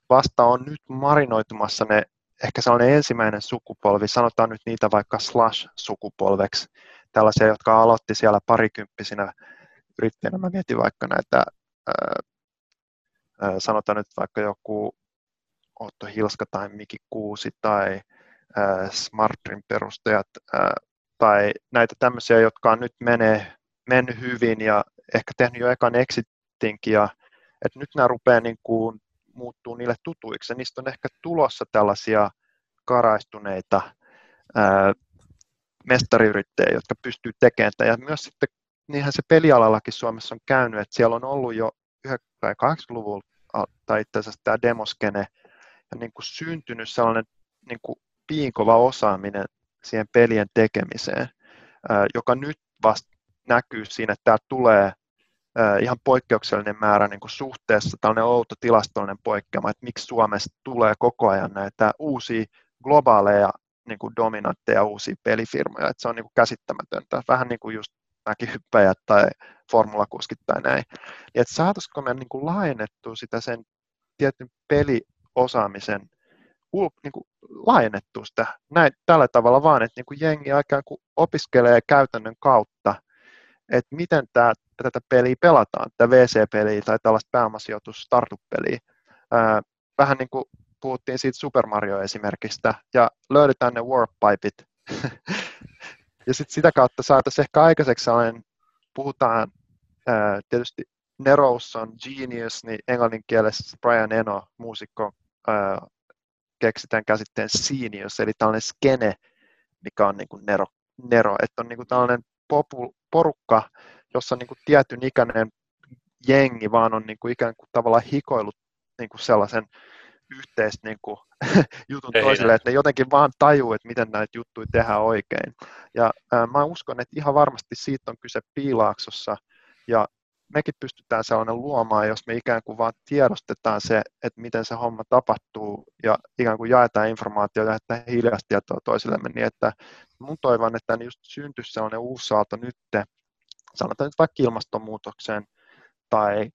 vasta on nyt marinoitumassa ne ehkä sellainen ensimmäinen sukupolvi, sanotaan nyt niitä vaikka slash-sukupolveksi, tällaisia, jotka aloitti siellä parikymppisinä yrittäjänä. Mä mietin vaikka näitä, ää, ää, sanotaan nyt vaikka joku Otto Hilska tai Miki Kuusi tai ää, Smartrin perustajat ää, tai näitä tämmöisiä, jotka on nyt menee, mennyt hyvin ja ehkä tehnyt jo ekan exitinkin ja että nyt nämä rupeaa niin kuin muuttuu niille tutuiksi. Ja niistä on ehkä tulossa tällaisia karaistuneita ää, mestariyrittäjiä, jotka pystyy tekemään sitä. Ja myös sitten, niinhän se pelialallakin Suomessa on käynyt, että siellä on ollut jo 80-luvulla tai itse asiassa tämä demoskene, ja niin kuin syntynyt sellainen niin kuin piinkova osaaminen siihen pelien tekemiseen, ää, joka nyt vasta näkyy siinä, että tämä tulee ihan poikkeuksellinen määrä niin kuin suhteessa, tällainen outo tilastollinen poikkeama, että miksi Suomessa tulee koko ajan näitä uusia globaaleja niin kuin dominantteja uusia pelifirmoja, että se on niin kuin käsittämätöntä, vähän niin kuin just mäkihyppäjät tai formulakuskit tai näin. Ja että saataisiko me niin kuin laajennettua sitä sen tietyn peliosaamisen niin kuin laajennettua sitä näin, tällä tavalla vaan, että niin kuin jengi aikaan kun opiskelee käytännön kautta, että miten tämä, tätä peliä pelataan, tätä VC-peliä tai tällaista pääomasijoitus startup-peliä. vähän niin kuin puhuttiin siitä Super Mario-esimerkistä, ja löydetään ne warp-pipit. (laughs) ja sitten sitä kautta saataisiin ehkä aikaiseksi sellainen, puhutaan tietysti Nerous on genius, niin englannin kielessä Brian Eno, muusikko, ää, keksitään käsitteen genius, eli tällainen skene, mikä on niin kuin Nero, Nero, että on niin kuin tällainen popu, porukka, jossa niin kuin tietyn ikäinen jengi vaan on niin kuin ikään kuin tavallaan hikoillut niin kuin sellaisen yhteistä niin kuin, (laughs) jutun Ei toiselle, että ne jotenkin vaan tajuu, että miten näitä juttuja tehdään oikein. Ja ää, mä uskon, että ihan varmasti siitä on kyse Piilaaksossa, ja mekin pystytään sellainen luomaan, jos me ikään kuin vaan tiedostetaan se, että miten se homma tapahtuu ja ikään kuin jaetaan informaatiota että hiljaista tietoa toisillemme, niin että mun toivon, että just syntyisi sellainen uusi saalto nyt, sanotaan nyt vaikka ilmastonmuutokseen tai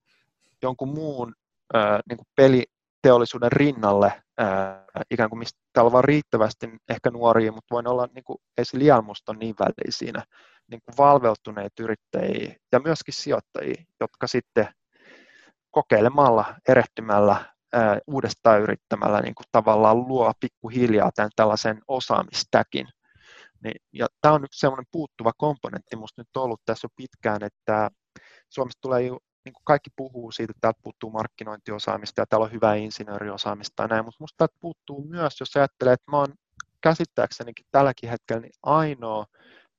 jonkun muun äh, niin kuin peliteollisuuden rinnalle, äh, ikään kuin mistä täällä on vaan riittävästi ehkä nuoria, mutta voin olla, niin kuin, ei se liian musta niin väliä siinä, niin kuin valveutuneita yrittäjiä ja myöskin sijoittajia, jotka sitten kokeilemalla, erehtymällä, ää, uudestaan yrittämällä niin kuin tavallaan luo pikkuhiljaa tämän tällaisen osaamistäkin. Niin, ja tämä on yksi sellainen puuttuva komponentti minusta nyt ollut tässä jo pitkään, että Suomesta tulee niin kuin kaikki puhuu siitä, että täältä puuttuu markkinointiosaamista ja täällä on hyvää insinööriosaamista ja näin, mutta minusta täältä puuttuu myös, jos ajattelee, että mä olen käsittääksenikin tälläkin hetkellä niin ainoa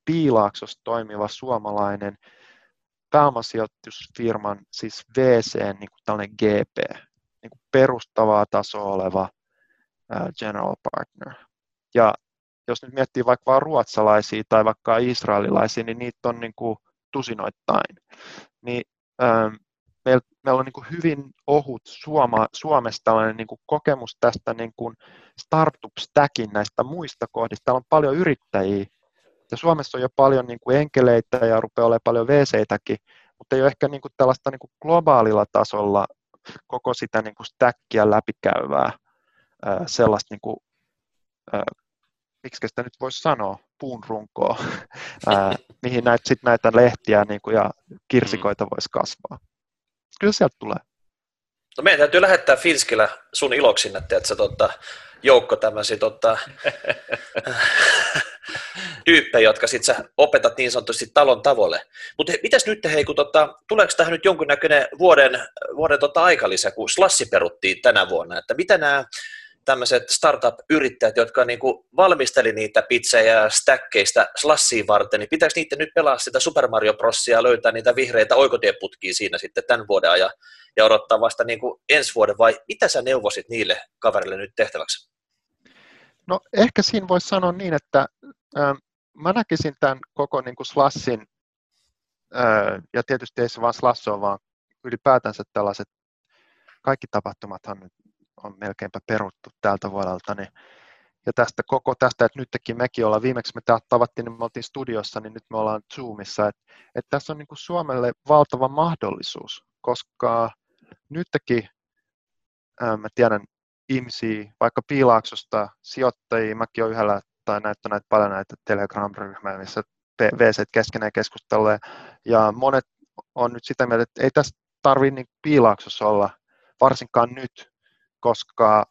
Piilaaksossa toimiva suomalainen pääomasijoitusfirman, siis VC, niin kuin tällainen GP, niin kuin perustavaa tasoa oleva general partner. Ja jos nyt miettii vaikka vain ruotsalaisia tai vaikka israelilaisia, niin niitä on niin kuin tusinoittain. Niin, ähm, meillä, meillä on niin kuin hyvin ohut Suoma, Suomessa tällainen niin kuin kokemus tästä niin kuin startup-stackin näistä muista kohdista. Täällä on paljon yrittäjiä, ja Suomessa on jo paljon niin kuin enkeleitä ja rupeaa olemaan paljon VC-täkin, mutta ei ole ehkä niin kuin tällaista niin kuin globaalilla tasolla koko sitä niin kuin stackia läpikäyvää sellaista, niin kuin, miksi sitä nyt voisi sanoa, puun runkoa, (laughs) mihin näitä, sit näitä lehtiä niin kuin, ja kirsikoita mm. voisi kasvaa. Kyllä sieltä tulee. No meidän täytyy lähettää Finskillä sun iloksi, että sä tota, joukko tämmöisiä tota, (laughs) tyyppejä, jotka sit sä opetat niin sanotusti talon tavoille. Mutta mitäs nyt hei, kun tota, tuleeko tähän nyt jonkinnäköinen vuoden, vuoden tota aikalisä, kun slassi peruttiin tänä vuonna, että mitä nämä tämmöiset startup-yrittäjät, jotka niinku valmisteli niitä pizzejä stäkkeistä slassiin varten, niin pitääkö niiden nyt pelaa sitä Super Mario Brosia ja löytää niitä vihreitä oikotieputkia siinä sitten tämän vuoden ajan ja odottaa vasta niinku ensi vuoden, vai mitä sä neuvosit niille kaverille nyt tehtäväksi? No ehkä siinä voisi sanoa niin, että äh, mä näkisin tämän koko niin kuin slassin, ja tietysti ei se vaan slasso vaan ylipäätänsä tällaiset, kaikki tapahtumathan nyt on melkeinpä peruttu tältä vuodelta, niin ja tästä koko tästä, että nytkin mekin ollaan, viimeksi me tavattiin, niin me oltiin studiossa, niin nyt me ollaan Zoomissa, että, että tässä on niin kuin Suomelle valtava mahdollisuus, koska nytkin, ää, mä tiedän ihmisiä, vaikka Piilaaksosta, sijoittajia, mäkin olen yhdellä, tai näitä, näitä paljon näitä Telegram-ryhmiä, missä VC keskenään keskustelee, ja monet on nyt sitä mieltä, että ei tässä tarvitse niin Piilaaksossa olla, varsinkaan nyt, koska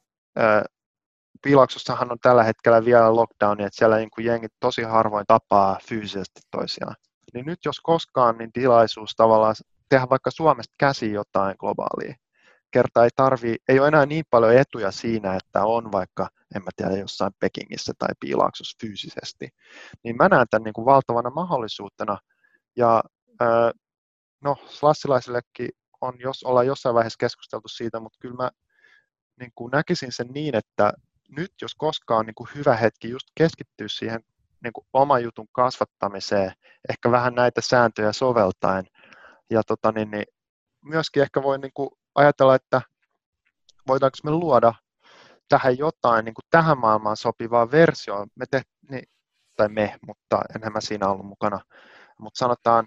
Piilaksossahan on tällä hetkellä vielä lockdowni, että siellä niin kuin jengit tosi harvoin tapaa fyysisesti toisiaan. Niin nyt jos koskaan, niin tilaisuus tavallaan tehdä vaikka Suomesta käsi jotain globaalia. Kerta ei tarvi, ei ole enää niin paljon etuja siinä, että on vaikka, en mä tiedä, jossain Pekingissä tai Piilaksossa fyysisesti. Niin mä näen tämän niin kuin valtavana mahdollisuutena. Ja no, slassilaisillekin on, jos ollaan jossain vaiheessa keskusteltu siitä, mutta kyllä mä niin kuin näkisin sen niin, että nyt jos koskaan on niin kuin hyvä hetki just keskittyä siihen niin kuin oman jutun kasvattamiseen, ehkä vähän näitä sääntöjä soveltaen. Ja tota, niin, niin, myöskin ehkä voi niin kuin ajatella, että voidaanko me luoda tähän jotain niin kuin tähän maailmaan sopivaa versioa. Me te, niin, tai me, mutta enhän mä siinä ollut mukana. Mutta sanotaan,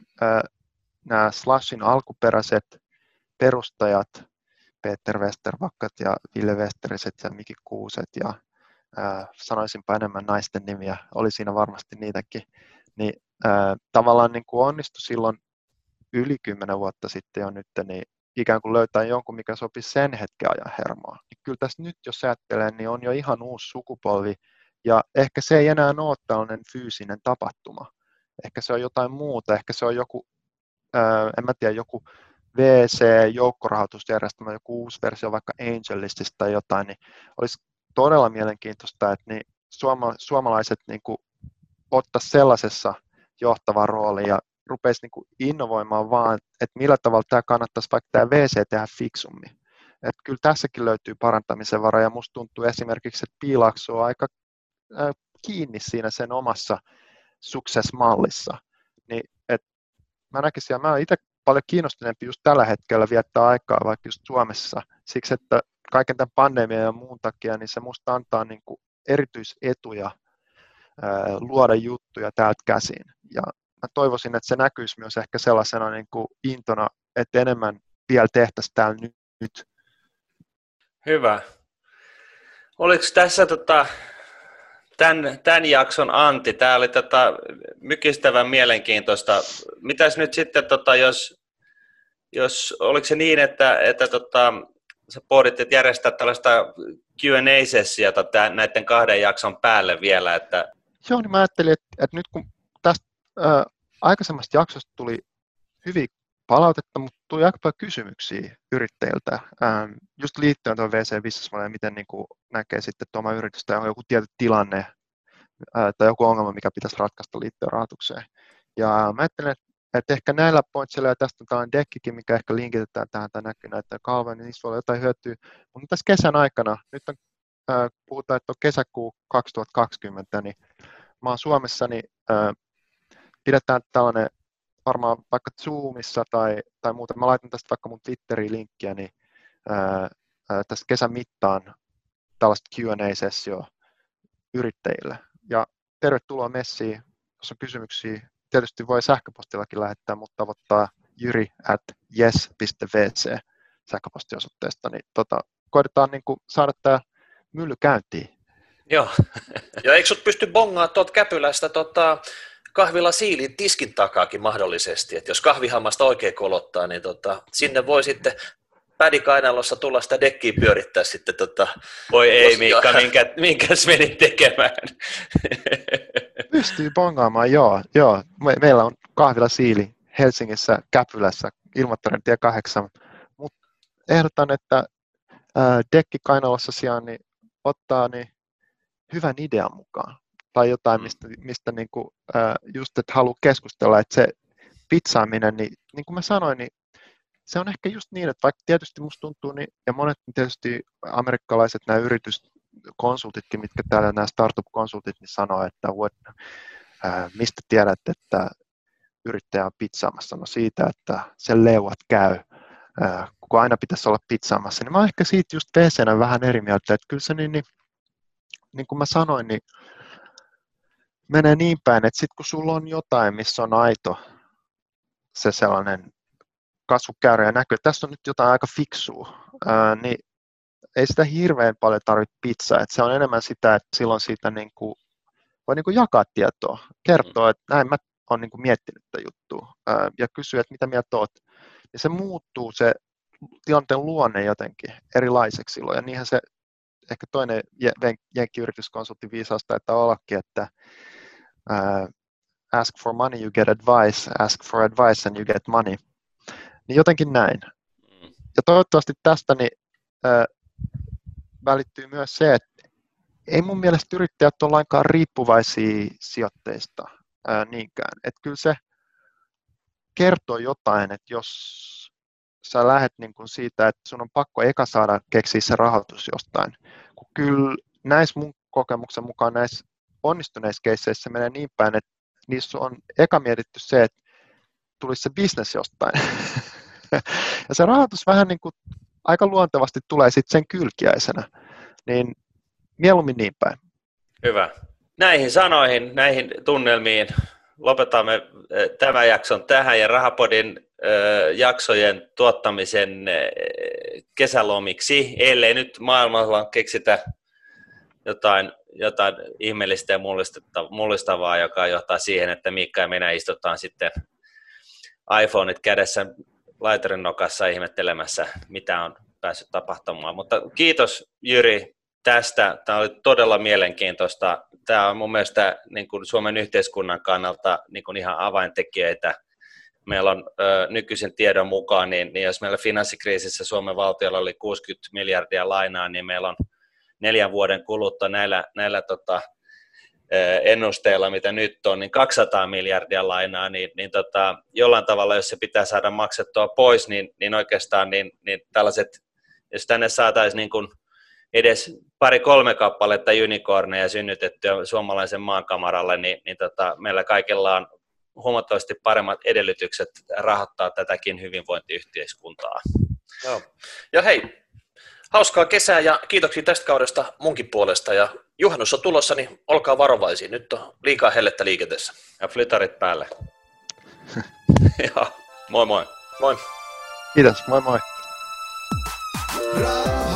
nämä Slashin alkuperäiset perustajat, Peter Westervakkat ja Ville Westeriset ja Miki Kuuset ja ää, sanoisinpa enemmän naisten nimiä, oli siinä varmasti niitäkin, niin tavallaan niin kuin onnistui silloin yli kymmenen vuotta sitten jo nyt, niin ikään kuin löytää jonkun, mikä sopii sen hetken ajan hermoa. Niin kyllä tässä nyt, jos ajattelee, niin on jo ihan uusi sukupolvi, ja ehkä se ei enää ole tällainen fyysinen tapahtuma. Ehkä se on jotain muuta, ehkä se on joku, ää, en mä tiedä, joku VC-joukkorahoitusjärjestelmä, joku uusi versio vaikka Angelistista tai jotain, niin olisi todella mielenkiintoista, että niin suoma, suomalaiset niin kuin, ottaa sellaisessa johtava rooli ja rupeisi niin kuin innovoimaan vaan, että millä tavalla tämä kannattaisi vaikka tämä VC tehdä fiksummin. Että kyllä tässäkin löytyy parantamisen varaa ja musta tuntuu esimerkiksi, että Piilakso on aika kiinni siinä sen omassa success-mallissa. Niin, et mä näkisin, ja mä itse paljon kiinnostuneempi just tällä hetkellä viettää aikaa vaikka just Suomessa, siksi että kaiken tämän pandemian ja muun takia, niin se musta antaa niin kuin erityisetuja ää, luoda juttuja täältä käsin. Ja mä toivoisin, että se näkyisi myös ehkä sellaisena niin kuin intona, että enemmän vielä tehtäisiin täällä nyt. Hyvä. Oliko tässä tota, tämän, tämän jakson anti? Tämä oli tota, mykistävän mielenkiintoista. Mitäs nyt sitten, tota, jos, jos, oliko se niin, että, että tota, sä pohdit, että järjestää tällaista Q&A-sessiota näiden kahden jakson päälle vielä? Että... Joo, niin mä ajattelin, että, että nyt kun äh, aikaisemmasta jaksosta tuli hyvin palautetta, mutta tuli aika paljon kysymyksiä yrittäjiltä, just liittyen tuon VC Business ja miten niin kuin näkee sitten, että oma yritys tai on joku tietty tilanne tai joku ongelma, mikä pitäisi ratkaista liittyen rahoitukseen. Ja mä ajattelen, että, ehkä näillä pointsilla, ja tästä on tällainen dekkikin, mikä ehkä linkitetään tähän tai näkyy näitä kalvoja, niin niistä voi olla jotain hyötyä. Mutta tässä kesän aikana, nyt on, äh, puhutaan, että on kesäkuu 2020, niin mä oon Suomessa, niin pidetään tällainen varmaan vaikka Zoomissa tai, tai muuten, mä laitan tästä vaikka mun Twitteriin linkkiä, niin ää, ää, kesän mittaan tällaista Q&A-sessioa yrittäjille. Ja tervetuloa messiin, jos on kysymyksiä. Tietysti voi sähköpostillakin lähettää, mutta tavoittaa jyri at yes.vc sähköpostiosoitteesta, niin tota, koitetaan niin saada tämä mylly käyntiin. Joo, (laughs) ja eikö sut pysty bongaa tuolta Käpylästä tota, kahvilla siilin tiskin takaakin mahdollisesti, että jos kahvihammasta oikein kolottaa, niin tota, sinne voi sitten pädikainalossa tulla sitä dekkiä pyörittää sitten. Tota, Voi ei Miikka, minkä, minkäs menit tekemään? (laughs) Pystyy bongaamaan, joo. joo. Me, meillä on kahvilla siili Helsingissä Käpylässä Ilmattaren tie 8, mutta ehdotan, että ää, dekki kainalossa sijaan niin ottaa niin hyvän idean mukaan tai jotain, mistä, mistä niin kuin, äh, just, että haluaa keskustella, että se pizzaaminen, niin, niin kuin mä sanoin, niin se on ehkä just niin, että vaikka tietysti musta tuntuu, niin, ja monet tietysti amerikkalaiset nämä yrityskonsultitkin, mitkä täällä nämä startup-konsultit, niin sanoo, että what, äh, mistä tiedät, että yrittäjä on pizzaamassa, no siitä, että sen leuat käy, äh, kun aina pitäisi olla pizzaamassa, niin mä oon ehkä siitä just vc vähän eri mieltä, että kyllä se niin, niin, niin kuin mä sanoin, niin menee niin päin, että sitten kun sulla on jotain, missä on aito se sellainen kasvukäyrä ja näkyy, että tässä on nyt jotain aika fiksua, ää, niin ei sitä hirveän paljon tarvitse pizzaa, se on enemmän sitä, että silloin siitä niin kuin, voi niin kuin jakaa tietoa, kertoa, mm. että näin mä oon niin kuin miettinyt tätä juttua ää, ja kysyä, että mitä mieltä oot. Ja se muuttuu se tilanteen luonne jotenkin erilaiseksi silloin, ja niinhän se ehkä toinen jenkkiyrityskonsultti viisaus että ollakin, että ask for money, you get advice, ask for advice and you get money. Niin jotenkin näin. Mm. Ja toivottavasti tästä niin, uh, välittyy myös se, että ei mun mielestä yrittäjät ole lainkaan riippuvaisia sijoitteista uh, niinkään. Että kyllä se kertoo jotain, että jos sä lähdet niin kuin siitä, että sun on pakko eka saada keksiä se rahoitus jostain, kun kyllä näissä mun kokemuksen mukaan näissä onnistuneissa keisseissä menee niin päin, että niissä on eka mietitty se, että tulisi se bisnes jostain. (laughs) ja se rahoitus vähän niin kuin aika luontevasti tulee sitten sen kylkiäisenä. Niin mieluummin niin päin. Hyvä. Näihin sanoihin, näihin tunnelmiin lopetamme eh, tämän jakson tähän ja Rahapodin eh, jaksojen tuottamisen eh, kesälomiksi, ellei nyt maailmalla keksitä jotain, jotain ihmeellistä ja mullistavaa, joka johtaa siihen, että Miikka ja minä istutaan sitten iPhoneit kädessä laiterin nokassa ihmettelemässä, mitä on päässyt tapahtumaan. Mutta kiitos Jyri tästä. Tämä oli todella mielenkiintoista. Tämä on mun mielestä niin kuin Suomen yhteiskunnan kannalta niin kuin ihan avaintekijöitä. Meillä on ö, nykyisen tiedon mukaan, niin, niin jos meillä finanssikriisissä Suomen valtiolla oli 60 miljardia lainaa, niin meillä on neljän vuoden kuluttua näillä, näillä tota, ennusteilla, mitä nyt on, niin 200 miljardia lainaa, niin, niin tota, jollain tavalla, jos se pitää saada maksettua pois, niin, niin oikeastaan niin, niin tällaiset, jos tänne saataisiin niin kuin edes pari-kolme kappaletta unicorneja synnytettyä suomalaisen maankamaralle, niin, niin tota, meillä kaikilla on huomattavasti paremmat edellytykset rahoittaa tätäkin hyvinvointiyhteiskuntaa. Joo. Ja hei, hauskaa kesää ja kiitoksia tästä kaudesta munkin puolesta. Ja juhannus on tulossa, niin olkaa varovaisia. Nyt on liikaa hellettä liikenteessä. Ja flytarit päälle. (laughs) ja moi moi. Moi. Kiitos, moi moi. Ra-